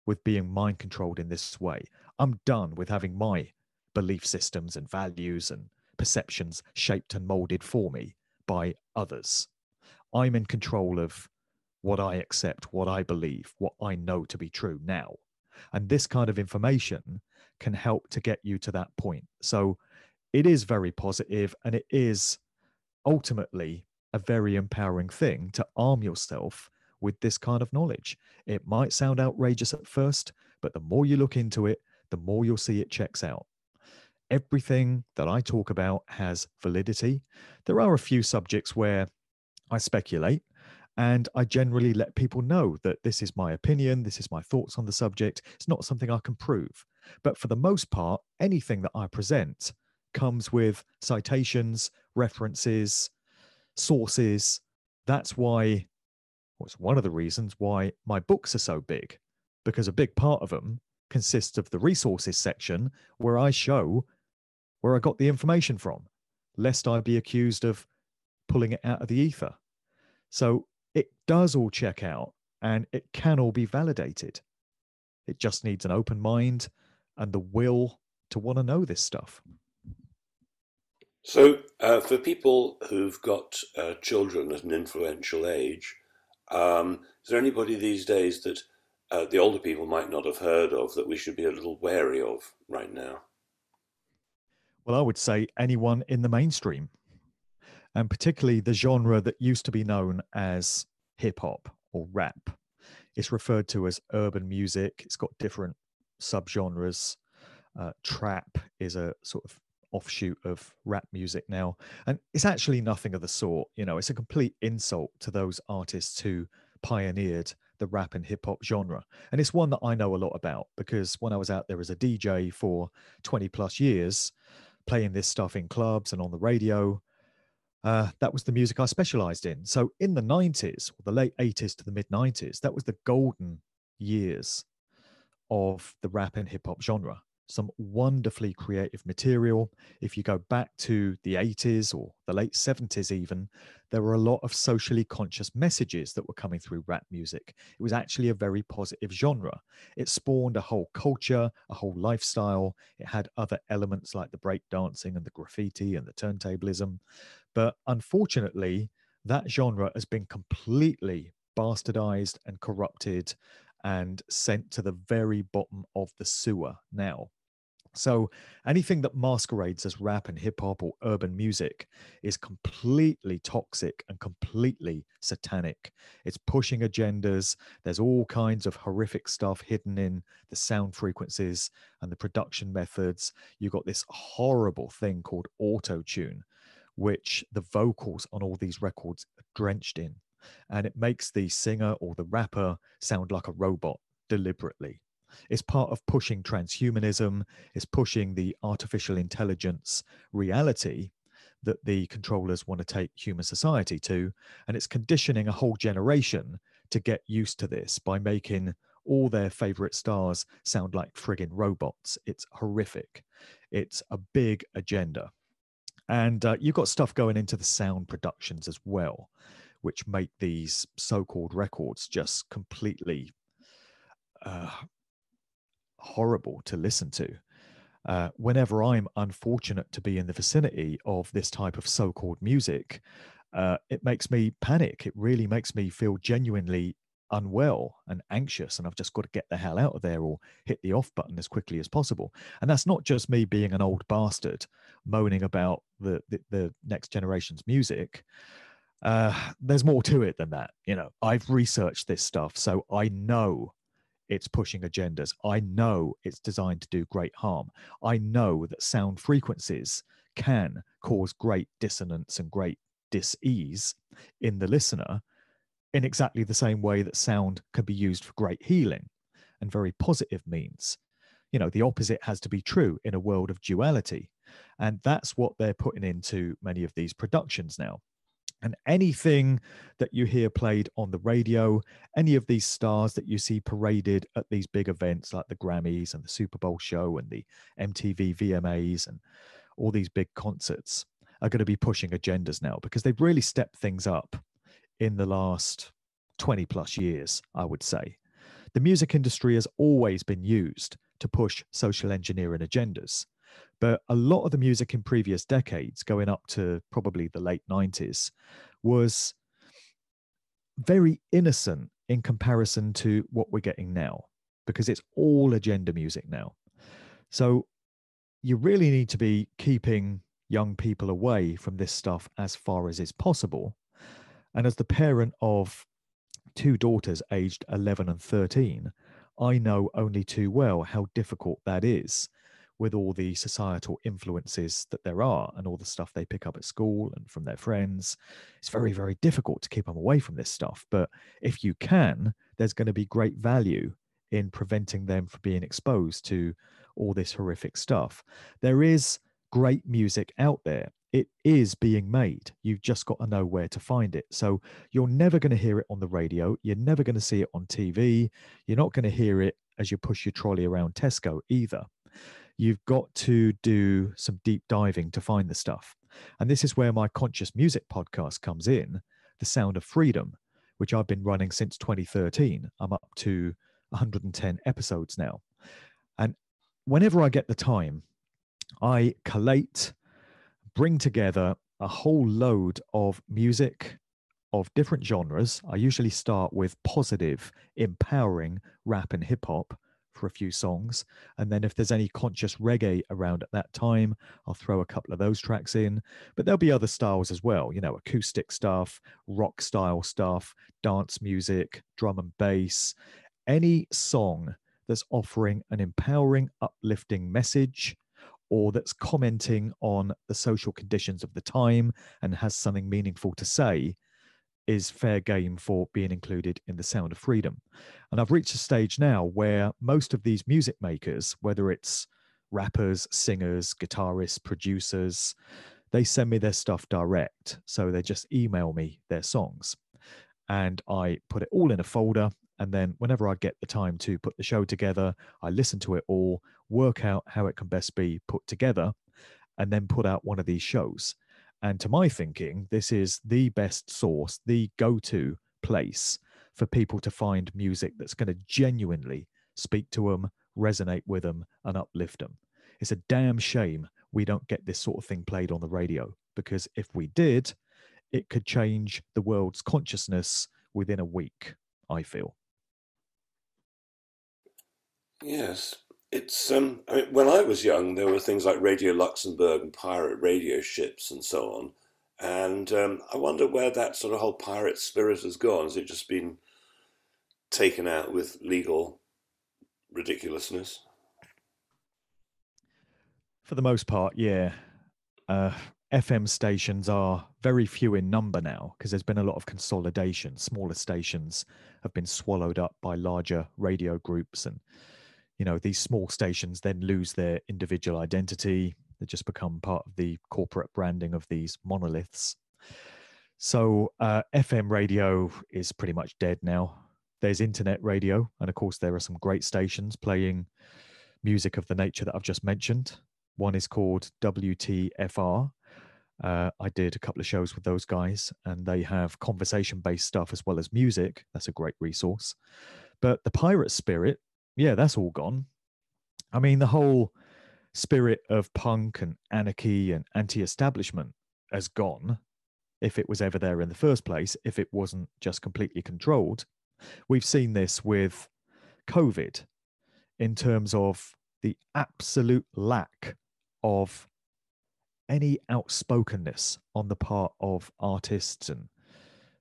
with being mind controlled in this way. I'm done with having my belief systems and values and perceptions shaped and molded for me by others. I'm in control of what I accept, what I believe, what I know to be true now. And this kind of information can help to get you to that point. So it is very positive and it is ultimately a very empowering thing to arm yourself with this kind of knowledge. It might sound outrageous at first, but the more you look into it, the more you'll see it checks out. Everything that I talk about has validity. There are a few subjects where I speculate, And I generally let people know that this is my opinion, this is my thoughts on the subject. It's not something I can prove. But for the most part, anything that I present comes with citations, references, sources. That's why, what's one of the reasons why my books are so big, because a big part of them consists of the resources section where I show where I got the information from, lest I be accused of pulling it out of the ether. So it does all check out and it can all be validated. It just needs an open mind and the will to want to know this stuff. So, uh, for people who've got uh, children at an influential age, um, is there anybody these days that uh, the older people might not have heard of that we should be a little wary of right now? Well, I would say anyone in the mainstream and particularly the genre that used to be known as hip hop or rap. It's referred to as urban music. It's got different subgenres. Uh, trap is a sort of offshoot of rap music now. And it's actually nothing of the sort. You know, it's a complete insult to those artists who pioneered the rap and hip hop genre. And it's one that I know a lot about because when I was out there as a DJ for 20 plus years, playing this stuff in clubs and on the radio, uh, that was the music I specialized in. So in the 90s, or the late 80s to the mid 90s, that was the golden years of the rap and hip hop genre. Some wonderfully creative material. If you go back to the 80s or the late 70s, even, there were a lot of socially conscious messages that were coming through rap music. It was actually a very positive genre. It spawned a whole culture, a whole lifestyle. It had other elements like the breakdancing and the graffiti and the turntablism. But unfortunately, that genre has been completely bastardized and corrupted and sent to the very bottom of the sewer now. So anything that masquerades as rap and hip hop or urban music is completely toxic and completely satanic. It's pushing agendas. There's all kinds of horrific stuff hidden in the sound frequencies and the production methods. You've got this horrible thing called auto tune, which the vocals on all these records are drenched in. And it makes the singer or the rapper sound like a robot deliberately. It's part of pushing transhumanism, it's pushing the artificial intelligence reality that the controllers want to take human society to. And it's conditioning a whole generation to get used to this by making all their favorite stars sound like friggin' robots. It's horrific. It's a big agenda. And uh, you've got stuff going into the sound productions as well, which make these so called records just completely uh, horrible to listen to. Uh, whenever I'm unfortunate to be in the vicinity of this type of so called music, uh, it makes me panic. It really makes me feel genuinely unwell and anxious and I've just got to get the hell out of there or hit the off button as quickly as possible. And that's not just me being an old bastard moaning about the the, the next generation's music. Uh, there's more to it than that. You know, I've researched this stuff, so I know it's pushing agendas. I know it's designed to do great harm. I know that sound frequencies can cause great dissonance and great dis-ease in the listener in exactly the same way that sound can be used for great healing and very positive means. You know, the opposite has to be true in a world of duality. And that's what they're putting into many of these productions now. And anything that you hear played on the radio, any of these stars that you see paraded at these big events like the Grammys and the Super Bowl show and the MTV VMAs and all these big concerts are going to be pushing agendas now because they've really stepped things up in the last 20 plus years, I would say. The music industry has always been used to push social engineering agendas. But a lot of the music in previous decades, going up to probably the late 90s, was very innocent in comparison to what we're getting now, because it's all agenda music now. So you really need to be keeping young people away from this stuff as far as is possible and as the parent of two daughters aged 11 and 13, I know only too well how difficult that is with all the societal influences that there are and all the stuff they pick up at school and from their friends, it's very, very difficult to keep them away from this stuff. But if you can, there's going to be great value in preventing them from being exposed to all this horrific stuff. There is great music out there. It is being made. You've just got to know where to find it. So you're never going to hear it on the radio. You're never going to see it on TV. You're not going to hear it as you push your trolley around Tesco either. You've got to do some deep diving to find the stuff. And this is where my conscious music podcast comes in The Sound of Freedom, which I've been running since 2013. I'm up to 110 episodes now. And whenever I get the time, I collate, bring together a whole load of music of different genres. I usually start with positive, empowering rap and hip hop for a few songs. And then if there's any conscious reggae around at that time, I'll throw a couple of those tracks in. But there'll be other styles as well, you know, acoustic stuff, rock style stuff, dance music, drum and bass, any song that's offering an empowering, uplifting message or that's commenting on the social conditions of the time and has something meaningful to say is fair game for being included in the Sound of Freedom. And I've reached a stage now where most of these music makers, whether it's rappers, singers, guitarists, producers, they send me their stuff direct. So they just email me their songs. And I put it all in a folder. And then whenever I get the time to put the show together, I listen to it all, work out how it can best be put together, and then put out one of these shows. And to my thinking, this is the best source, the go to place for people to find music that's going to genuinely speak to them, resonate with them, and uplift them. It's a damn shame we don't get this sort of thing played on the radio because if we did, it could change the world's consciousness within a week, I feel. Yes, it's um, I mean, when I was young, there were things like Radio Luxembourg and pirate radio ships and so on. And um, I wonder where that sort of whole pirate spirit has gone. Has it just been taken out with legal ridiculousness? For the most part, yeah. Uh, FM stations are very few in number now because there's been a lot of consolidation. Smaller stations have been swallowed up by larger radio groups and you know these small stations then lose their individual identity. They just become part of the corporate branding of these monoliths. So uh, fm radio is pretty much dead now. There's internet radio and of course there are some great stations playing music of the nature that i've just mentioned. One is called wtfr uh, I did a couple of shows with those guys, and they have conversation based stuff as well as music. That's a great resource. But the pirate spirit yeah, that's all gone. I mean, the whole spirit of punk and anarchy and anti establishment has gone if it was ever there in the first place, if it wasn't just completely controlled. We've seen this with COVID in terms of the absolute lack of any outspokenness on the part of artists and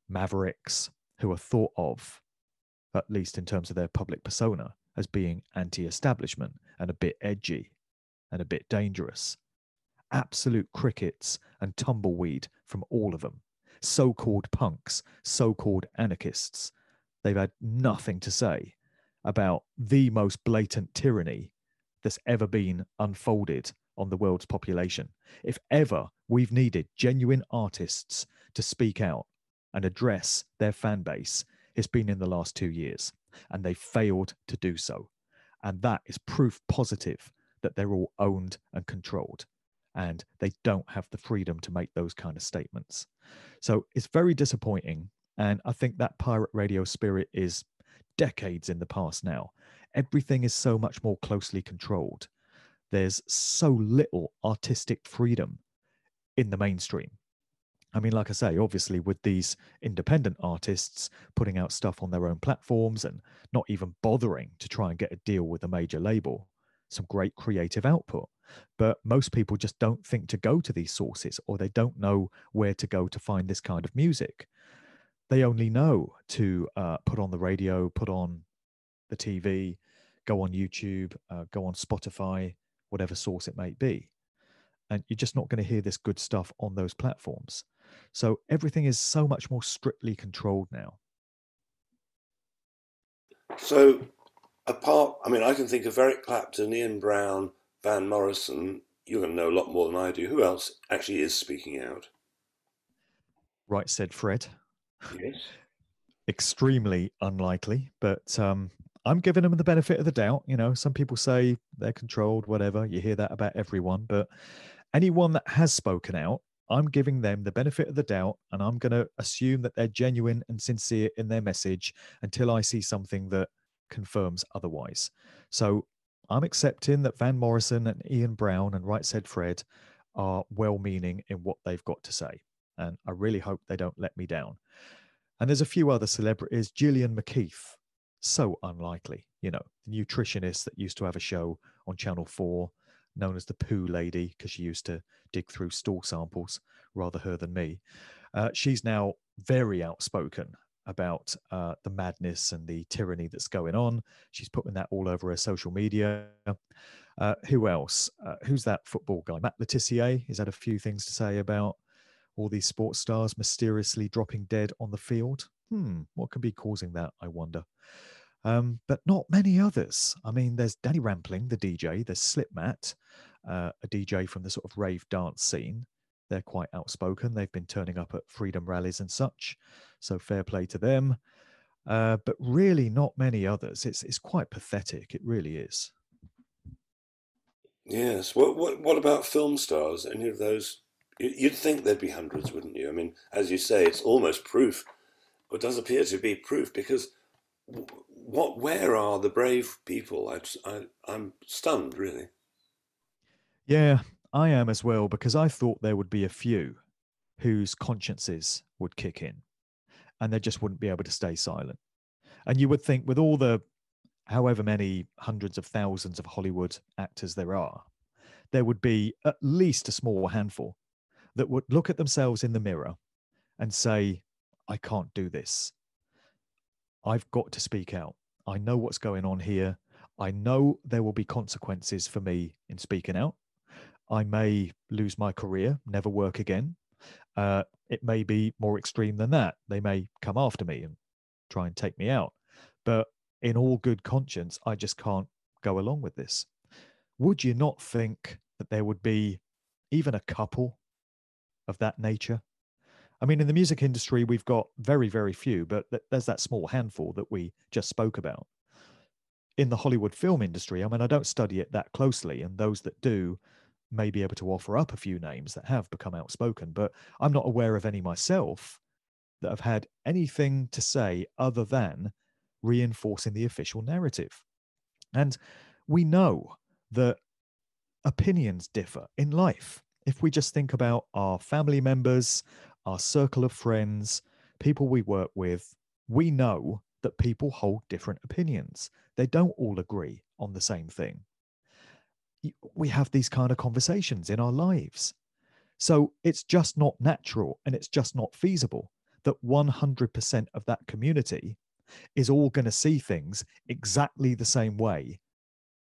mavericks who are thought of, at least in terms of their public persona, as being anti establishment and a bit edgy and a bit dangerous. Absolute crickets and tumbleweed from all of them. So called punks, so called anarchists. They've had nothing to say about the most blatant tyranny that's ever been unfolded on the world's population. If ever we've needed genuine artists to speak out and address their fan base, it's been in the last two years and they failed to do so. And that is proof positive that they're all owned and controlled and they don't have the freedom to make those kind of statements. So it's very disappointing. And I think that pirate radio spirit is decades in the past now. Everything is so much more closely controlled. There's so little artistic freedom in the mainstream. I mean, like I say, obviously, with these independent artists putting out stuff on their own platforms and not even bothering to try and get a deal with a major label, some great creative output. But most people just don't think to go to these sources or they don't know where to go to find this kind of music. They only know to uh, put on the radio, put on the TV, go on YouTube, uh, go on Spotify, whatever source it may be. And you're just not going to hear this good stuff on those platforms. So everything is so much more strictly controlled now. So, apart, I mean, I can think of Eric Clapton, Ian Brown, Van Morrison. You're going to know a lot more than I do. Who else actually is speaking out? Right Said Fred. Yes. Extremely unlikely, but um, I'm giving them the benefit of the doubt. You know, some people say they're controlled, whatever. You hear that about everyone, but anyone that has spoken out, I'm giving them the benefit of the doubt, and I'm going to assume that they're genuine and sincere in their message until I see something that confirms otherwise. So I'm accepting that Van Morrison and Ian Brown and Right Said Fred are well meaning in what they've got to say. And I really hope they don't let me down. And there's a few other celebrities. Gillian McKeith, so unlikely. You know, the nutritionist that used to have a show on Channel 4 known as the poo lady because she used to dig through stool samples, rather her than me. Uh, she's now very outspoken about uh, the madness and the tyranny that's going on. She's putting that all over her social media. Uh, who else? Uh, who's that football guy? Matt Le Tissier. He's had a few things to say about all these sports stars mysteriously dropping dead on the field. Hmm, what can be causing that, I wonder? Um, but not many others. I mean, there's Danny Rampling, the DJ, there's Slipmatt, uh, a DJ from the sort of rave dance scene. They're quite outspoken. They've been turning up at freedom rallies and such. So fair play to them. Uh, but really, not many others. It's it's quite pathetic. It really is. Yes. What what what about film stars? Any of those? You'd think there'd be hundreds, wouldn't you? I mean, as you say, it's almost proof. It does appear to be proof because what? Where are the brave people? I, I I'm stunned, really. Yeah, I am as well because I thought there would be a few whose consciences would kick in and they just wouldn't be able to stay silent. And you would think, with all the however many hundreds of thousands of Hollywood actors there are, there would be at least a small handful that would look at themselves in the mirror and say, I can't do this. I've got to speak out. I know what's going on here. I know there will be consequences for me in speaking out. I may lose my career, never work again. Uh, it may be more extreme than that. They may come after me and try and take me out. But in all good conscience, I just can't go along with this. Would you not think that there would be even a couple of that nature? I mean, in the music industry, we've got very, very few, but there's that small handful that we just spoke about. In the Hollywood film industry, I mean, I don't study it that closely, and those that do may be able to offer up a few names that have become outspoken, but I'm not aware of any myself that have had anything to say other than reinforcing the official narrative. And we know that opinions differ in life. If we just think about our family members, our circle of friends, people we work with, we know that people hold different opinions. They don't all agree on the same thing we have these kind of conversations in our lives. So it's just not natural and it's just not feasible that 100% of that community is all going to see things exactly the same way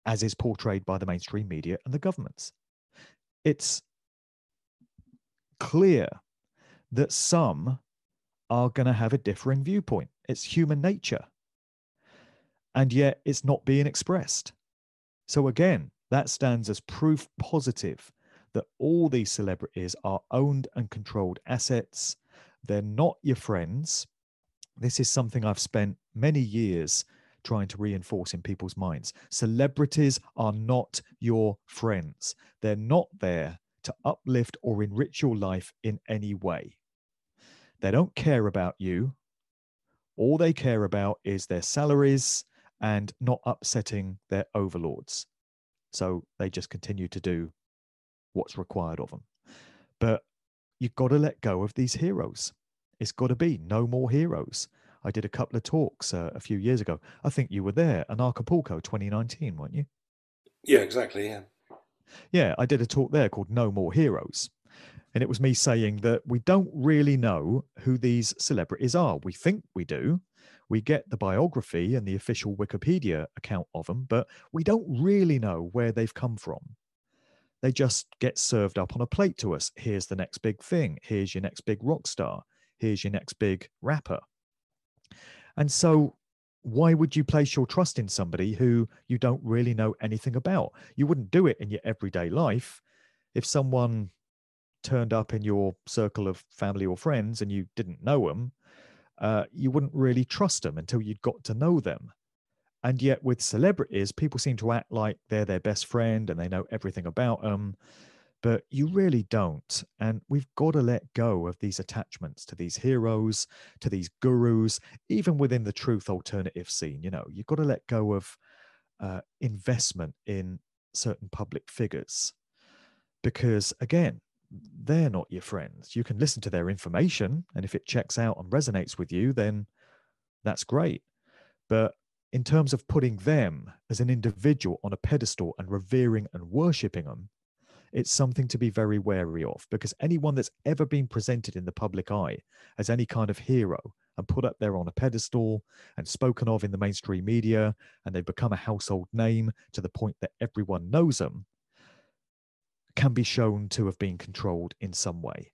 as is portrayed by the mainstream media and the governments. It's clear that some are going to have a differing viewpoint. It's human nature. And yet it's not being expressed. So again, that stands as proof positive that all these celebrities are owned and controlled assets. They're not your friends. This is something I've spent many years trying to reinforce in people's minds. Celebrities are not your friends. They're not there to uplift or enrich your life in any way. They don't care about you. All they care about is their salaries and not upsetting their overlords. So they just continue to do what's required of them. But you've got to let go of these heroes. It's got to be no more heroes. I did a couple of talks uh, a few years ago. I think you were there in Acapulco 2019, weren't you? Yeah, exactly. Yeah. Yeah, I did a talk there called No More Heroes. And it was me saying that we don't really know who these celebrities are. We think we do, we get the biography and the official Wikipedia account of them, but we don't really know where they've come from. they just get served up on a plate to us. Here's the next big thing. Here's your next big rock star. Here's your next big rapper. And so, why would you place your trust in somebody who you don't really know anything about? You wouldn't do it in your everyday life. If someone turned up in your circle of family or friends and you didn't know them, uh, you wouldn't really trust them until you'd got to know them. And yet, with celebrities, people seem to act like they're their best friend and they know everything about them, but you really don't. And we've got to let go of these attachments to these heroes, to these gurus, even within the truth alternative scene. You know, you've got to let go of uh, investment in certain public figures because, again, they're not your friends. You can listen to their information, and if it checks out and resonates with you, then that's great. But in terms of putting them as an individual on a pedestal and revering and worshipping them, it's something to be very wary of because anyone that's ever been presented in the public eye as any kind of hero and put up there on a pedestal and spoken of in the mainstream media and they've become a household name to the point that everyone knows them can be shown to have been controlled in some way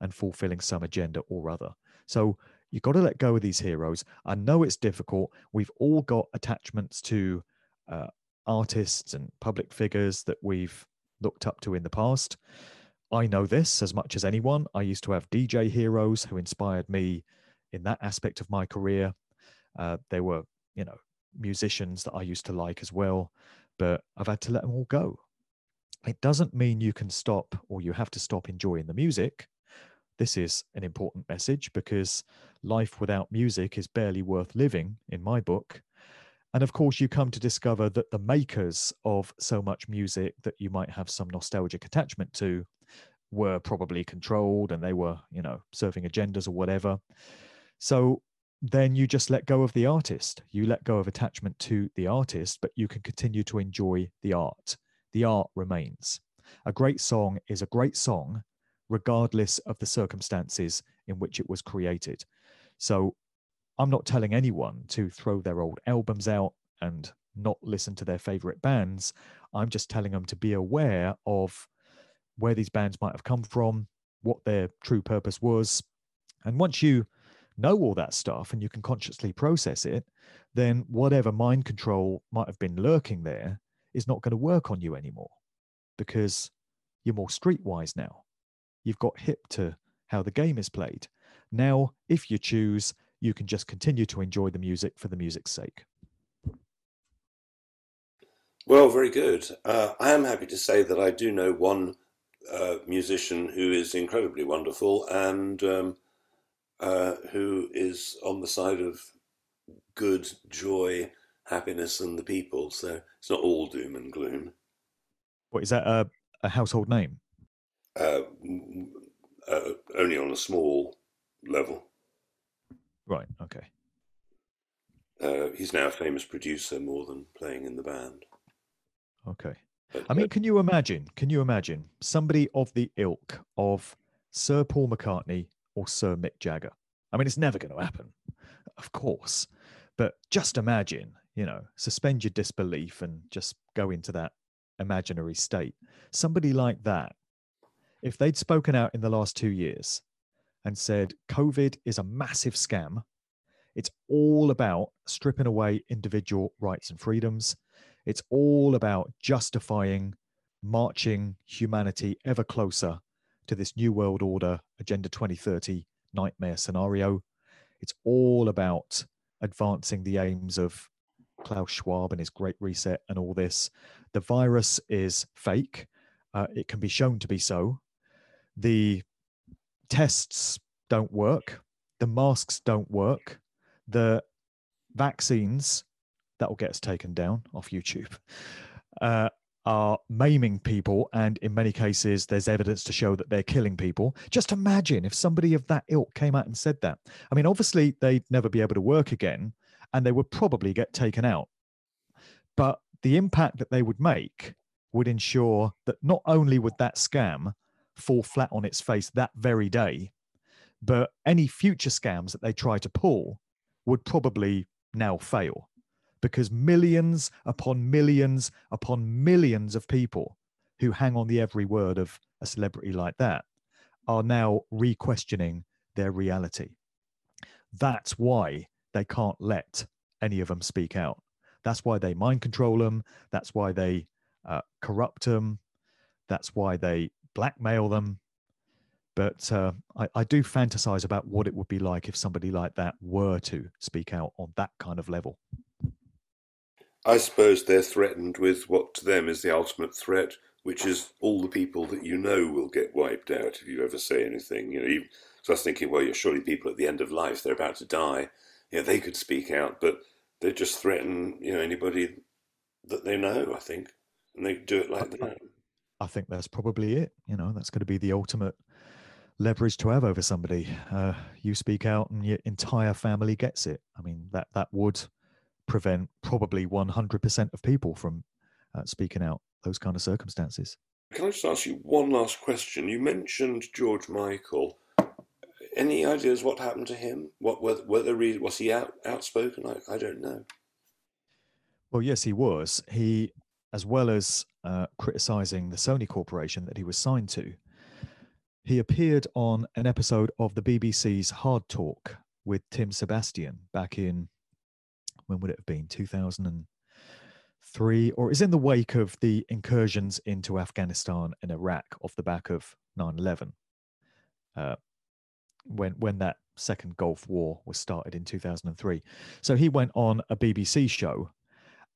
and fulfilling some agenda or other. So you've got to let go of these heroes. I know it's difficult. We've all got attachments to uh, artists and public figures that we've looked up to in the past. I know this as much as anyone. I used to have DJ heroes who inspired me in that aspect of my career. Uh, they were, you know, musicians that I used to like as well, but I've had to let them all go. It doesn't mean you can stop or you have to stop enjoying the music. This is an important message because life without music is barely worth living, in my book. And of course, you come to discover that the makers of so much music that you might have some nostalgic attachment to were probably controlled and they were, you know, serving agendas or whatever. So then you just let go of the artist. You let go of attachment to the artist, but you can continue to enjoy the art the art remains. A great song is a great song, regardless of the circumstances in which it was created. So I'm not telling anyone to throw their old albums out and not listen to their favorite bands. I'm just telling them to be aware of where these bands might have come from, what their true purpose was. And once you know all that stuff and you can consciously process it, then whatever mind control might have been lurking there is not going to work on you anymore because you're more streetwise now. You've got hip to how the game is played. Now, if you choose, you can just continue to enjoy the music for the music's sake. Well, very good. Uh, I am happy to say that I do know one uh, musician who is incredibly wonderful and um, uh, who is on the side of good, joy, happiness and the people. So it's not all doom and gloom. What is that a, a household name? Uh, uh, only on a small level. Right. Okay. Uh, he's now a famous producer more than playing in the band. Okay. But, I mean, can you imagine? Can you imagine somebody of the ilk of Sir Paul McCartney or Sir Mick Jagger? I mean, it's never going to happen, of course. But just imagine you know, suspend your disbelief and just go into that imaginary state. Somebody like that, if they'd spoken out in the last two years and said, COVID is a massive scam, it's all about stripping away individual rights and freedoms, it's all about justifying marching humanity ever closer to this new world order, Agenda 2030 nightmare scenario. It's all about advancing the aims of Klaus Schwab and his Great Reset and all this. The virus is fake. Uh, it can be shown to be so. The tests don't work. The masks don't work. The vaccines that will get us taken down off YouTube uh, are maiming people, and in many cases, there's evidence to show that they're killing people. Just imagine if somebody of that ilk came out and said that. I mean, obviously, they'd never be able to work again and they would probably get taken out. But the impact that they would make would ensure that not only would that scam fall flat on its face that very day, but any future scams that they try to pull would probably now fail because millions upon millions upon millions of people who hang on the every word of a celebrity like that are now re questioning their reality. That's why they can't let any of them speak out. That's why they mind control them. That's why they uh, corrupt them. That's why they blackmail them. But uh, I, I do fantasize about what it would be like if somebody like that were to speak out on that kind of level. I suppose they're threatened with what to them is the ultimate threat, which is all the people that you know will get wiped out if you ever say anything. You know, so I was thinking, well, you're surely people at the end of life, they're about to die. Yeah, they could speak out, but they just threaten, you know, anybody that they know, I think. And they do it like that. I think that's probably it. You know, that's going to be the ultimate leverage to have over somebody. Uh, you speak out and your entire family gets it. I mean, that, that would prevent probably 100% of people from uh, speaking out those kind of circumstances. Can I just ask you one last question? You mentioned George Michael. Any ideas what happened to him? What were, were the was he out, outspoken? I, I don't know. Well, yes, he was. He, as well as uh, criticizing the Sony Corporation that he was signed to, he appeared on an episode of the BBC's Hard Talk with Tim Sebastian back in when would it have been 2003 or is in the wake of the incursions into afghanistan and iraq off the back of 9-11 uh, when when that second gulf war was started in 2003 so he went on a bbc show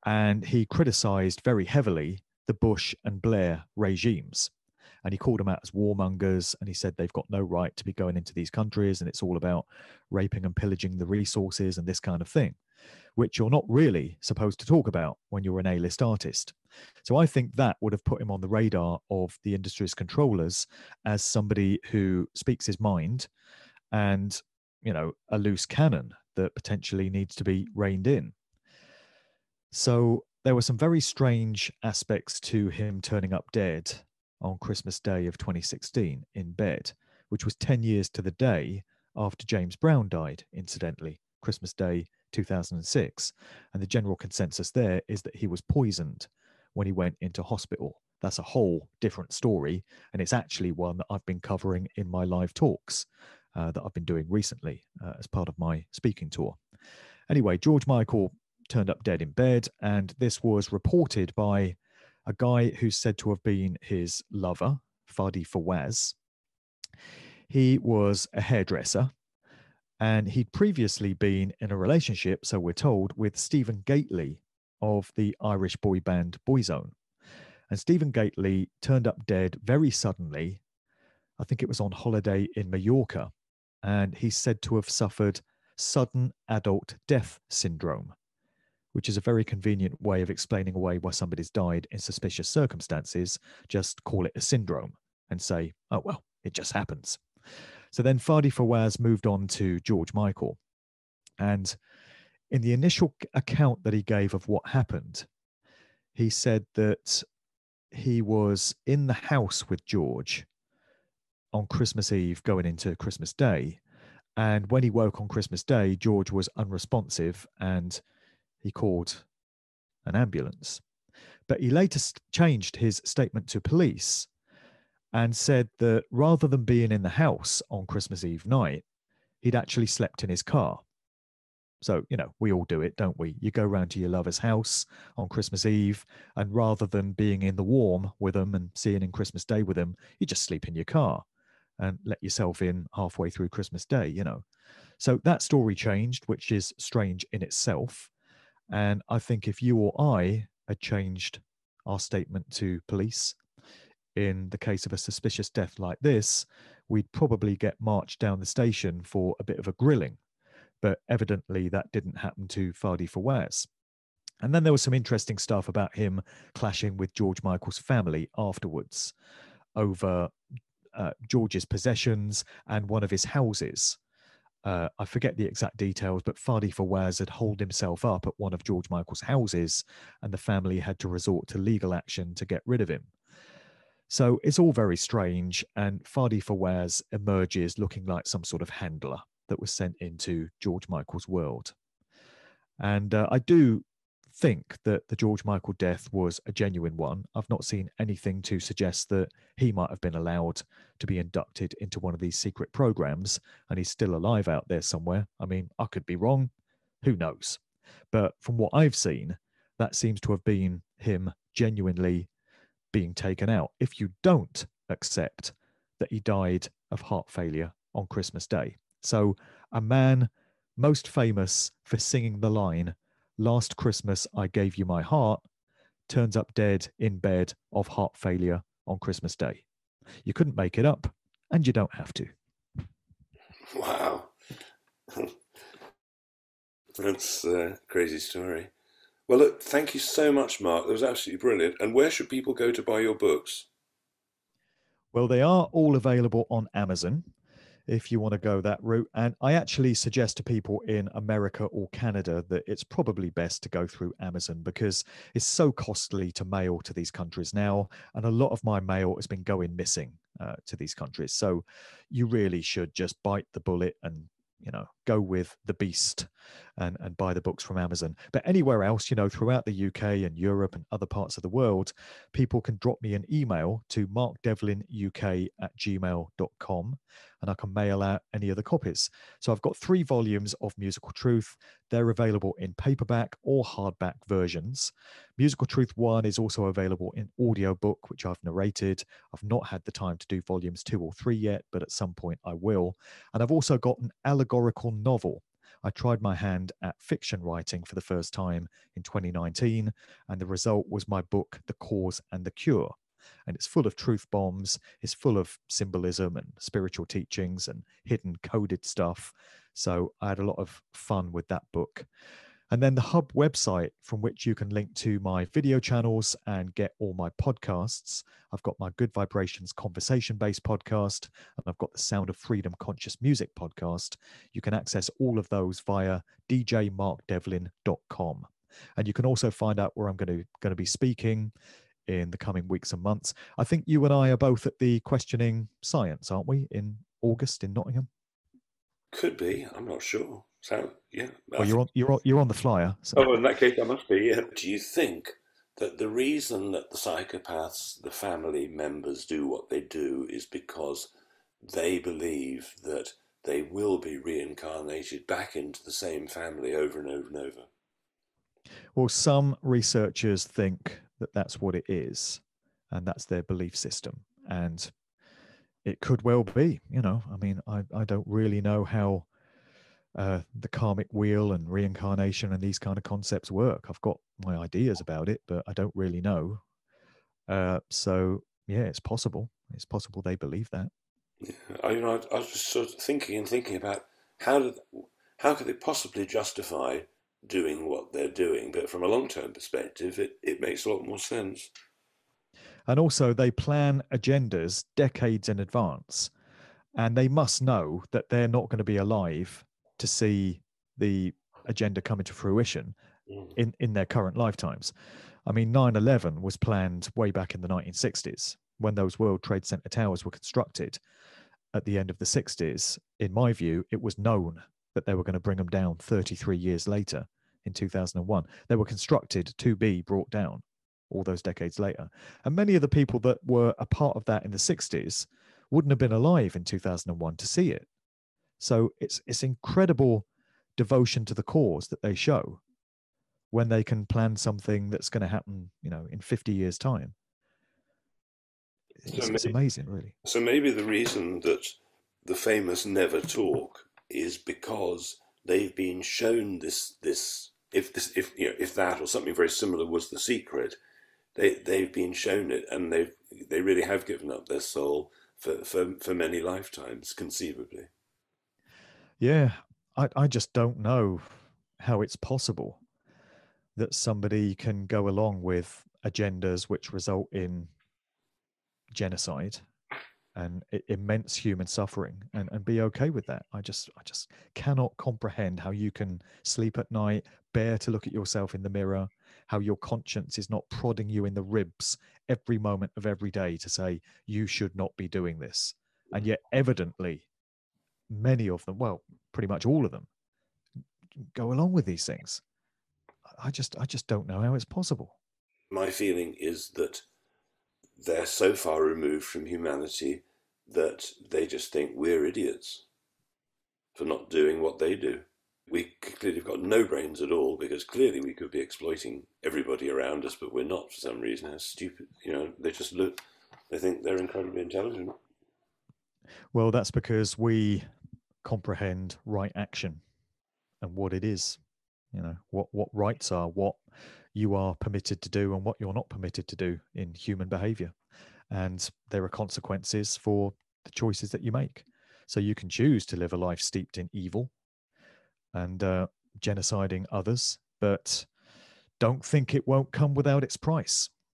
and he criticized very heavily the bush and blair regimes and he called them out as warmongers and he said they've got no right to be going into these countries and it's all about raping and pillaging the resources and this kind of thing which you're not really supposed to talk about when you're an A list artist. So I think that would have put him on the radar of the industry's controllers as somebody who speaks his mind and, you know, a loose cannon that potentially needs to be reined in. So there were some very strange aspects to him turning up dead on Christmas Day of 2016 in bed, which was 10 years to the day after James Brown died, incidentally, Christmas Day 2006. And the general consensus there is that he was poisoned when he went into hospital. That's a whole different story. And it's actually one that I've been covering in my live talks uh, that I've been doing recently uh, as part of my speaking tour. Anyway, George Michael turned up dead in bed, and this was reported by a guy who's said to have been his lover, Fadi Fawaz. He was a hairdresser and he'd previously been in a relationship, so we're told, with Stephen Gately of the Irish boy band Boyzone. And Stephen Gately turned up dead very suddenly. I think it was on holiday in Mallorca. And he's said to have suffered sudden adult death syndrome, which is a very convenient way of explaining away why somebody's died in suspicious circumstances. Just call it a syndrome and say, oh, well, it just happens. So then Fadi Fawaz moved on to George Michael. And in the initial account that he gave of what happened, he said that he was in the house with George on Christmas Eve going into Christmas Day. And when he woke on Christmas Day, George was unresponsive and he called an ambulance. But he later changed his statement to police and said that rather than being in the house on Christmas Eve night, he'd actually slept in his car. So, you know, we all do it, don't we? You go round to your lover's house on Christmas Eve, and rather than being in the warm with them and seeing in Christmas Day with them, you just sleep in your car and let yourself in halfway through Christmas Day, you know. So that story changed, which is strange in itself. And I think if you or I had changed our statement to police in the case of a suspicious death like this, we'd probably get marched down the station for a bit of a grilling. But evidently, that didn't happen to Fadi Fawaz. And then there was some interesting stuff about him clashing with George Michael's family afterwards over uh, George's possessions and one of his houses. Uh, I forget the exact details, but Fadi Fawaz had holed himself up at one of George Michael's houses, and the family had to resort to legal action to get rid of him. So it's all very strange, and Fadi Fawaz emerges looking like some sort of handler that was sent into George Michael's world. And uh, I do think that the George Michael death was a genuine one. I've not seen anything to suggest that he might have been allowed to be inducted into one of these secret programs and he's still alive out there somewhere. I mean, I could be wrong. Who knows? But from what I've seen, that seems to have been him genuinely being taken out. If you don't accept that he died of heart failure on Christmas Day. So, a man most famous for singing the line, Last Christmas I Gave You My Heart, turns up dead in bed of heart failure on Christmas Day. You couldn't make it up, and you don't have to. Wow. That's a crazy story. Well, look, thank you so much, Mark. That was absolutely brilliant. And where should people go to buy your books? Well, they are all available on Amazon if you want to go that route. And I actually suggest to people in America or Canada that it's probably best to go through Amazon because it's so costly to mail to these countries now. And a lot of my mail has been going missing uh, to these countries. So you really should just bite the bullet and you know go with the beast and and buy the books from amazon but anywhere else you know throughout the uk and europe and other parts of the world people can drop me an email to markdevlinuk at gmail.com and i can mail out any of the copies. So i've got three volumes of musical truth. They're available in paperback or hardback versions. Musical truth 1 is also available in audiobook which i've narrated. I've not had the time to do volumes 2 or 3 yet but at some point i will. And i've also got an allegorical novel. I tried my hand at fiction writing for the first time in 2019, and the result was my book, The Cause and the Cure. And it's full of truth bombs, it's full of symbolism and spiritual teachings and hidden coded stuff. So I had a lot of fun with that book. And then the Hub website, from which you can link to my video channels and get all my podcasts. I've got my Good Vibrations conversation based podcast, and I've got the Sound of Freedom conscious music podcast. You can access all of those via djmarkdevlin.com. And you can also find out where I'm going to, going to be speaking in the coming weeks and months. I think you and I are both at the Questioning Science, aren't we, in August in Nottingham? Could be. I'm not sure. So yeah. Well, you're on you're on, you're on the flyer. So. Oh, in that case, I must be. Yeah. Do you think that the reason that the psychopaths, the family members, do what they do is because they believe that they will be reincarnated back into the same family over and over and over? Well, some researchers think that that's what it is, and that's their belief system, and it could well be. You know, I mean, I I don't really know how uh, the karmic wheel and reincarnation and these kind of concepts work. I've got my ideas about it, but I don't really know. Uh, so yeah, it's possible. It's possible they believe that. Yeah, I, you know, I, I was just sort of thinking and thinking about how did, how could they possibly justify doing what they're doing? But from a long term perspective, it, it makes a lot more sense. And also, they plan agendas decades in advance, and they must know that they're not going to be alive to see the agenda come into fruition mm. in, in their current lifetimes. I mean, 9 11 was planned way back in the 1960s when those World Trade Center towers were constructed at the end of the 60s. In my view, it was known that they were going to bring them down 33 years later in 2001. They were constructed to be brought down all those decades later. And many of the people that were a part of that in the 60s wouldn't have been alive in 2001 to see it. So it's it's incredible devotion to the cause that they show when they can plan something that's going to happen, you know, in 50 years' time. It's, so maybe, it's amazing, really. So maybe the reason that the famous never talk is because they've been shown this this if this if you know if that or something very similar was the secret, they they've been shown it and they've they really have given up their soul for for, for many lifetimes conceivably. Yeah, I, I just don't know how it's possible that somebody can go along with agendas which result in genocide and immense human suffering and, and be okay with that. I just I just cannot comprehend how you can sleep at night, bear to look at yourself in the mirror, how your conscience is not prodding you in the ribs every moment of every day to say you should not be doing this. And yet evidently many of them, well, pretty much all of them, go along with these things. I just I just don't know how it's possible. My feeling is that they're so far removed from humanity that they just think we're idiots for not doing what they do. We clearly have got no brains at all because clearly we could be exploiting everybody around us, but we're not for some reason. How stupid, you know, they just look, they think they're incredibly intelligent. Well, that's because we comprehend right action and what it is, you know, what, what rights are, what you are permitted to do and what you're not permitted to do in human behavior. And there are consequences for the choices that you make. So you can choose to live a life steeped in evil and uh, genociding others, but don't think it won't come without its price.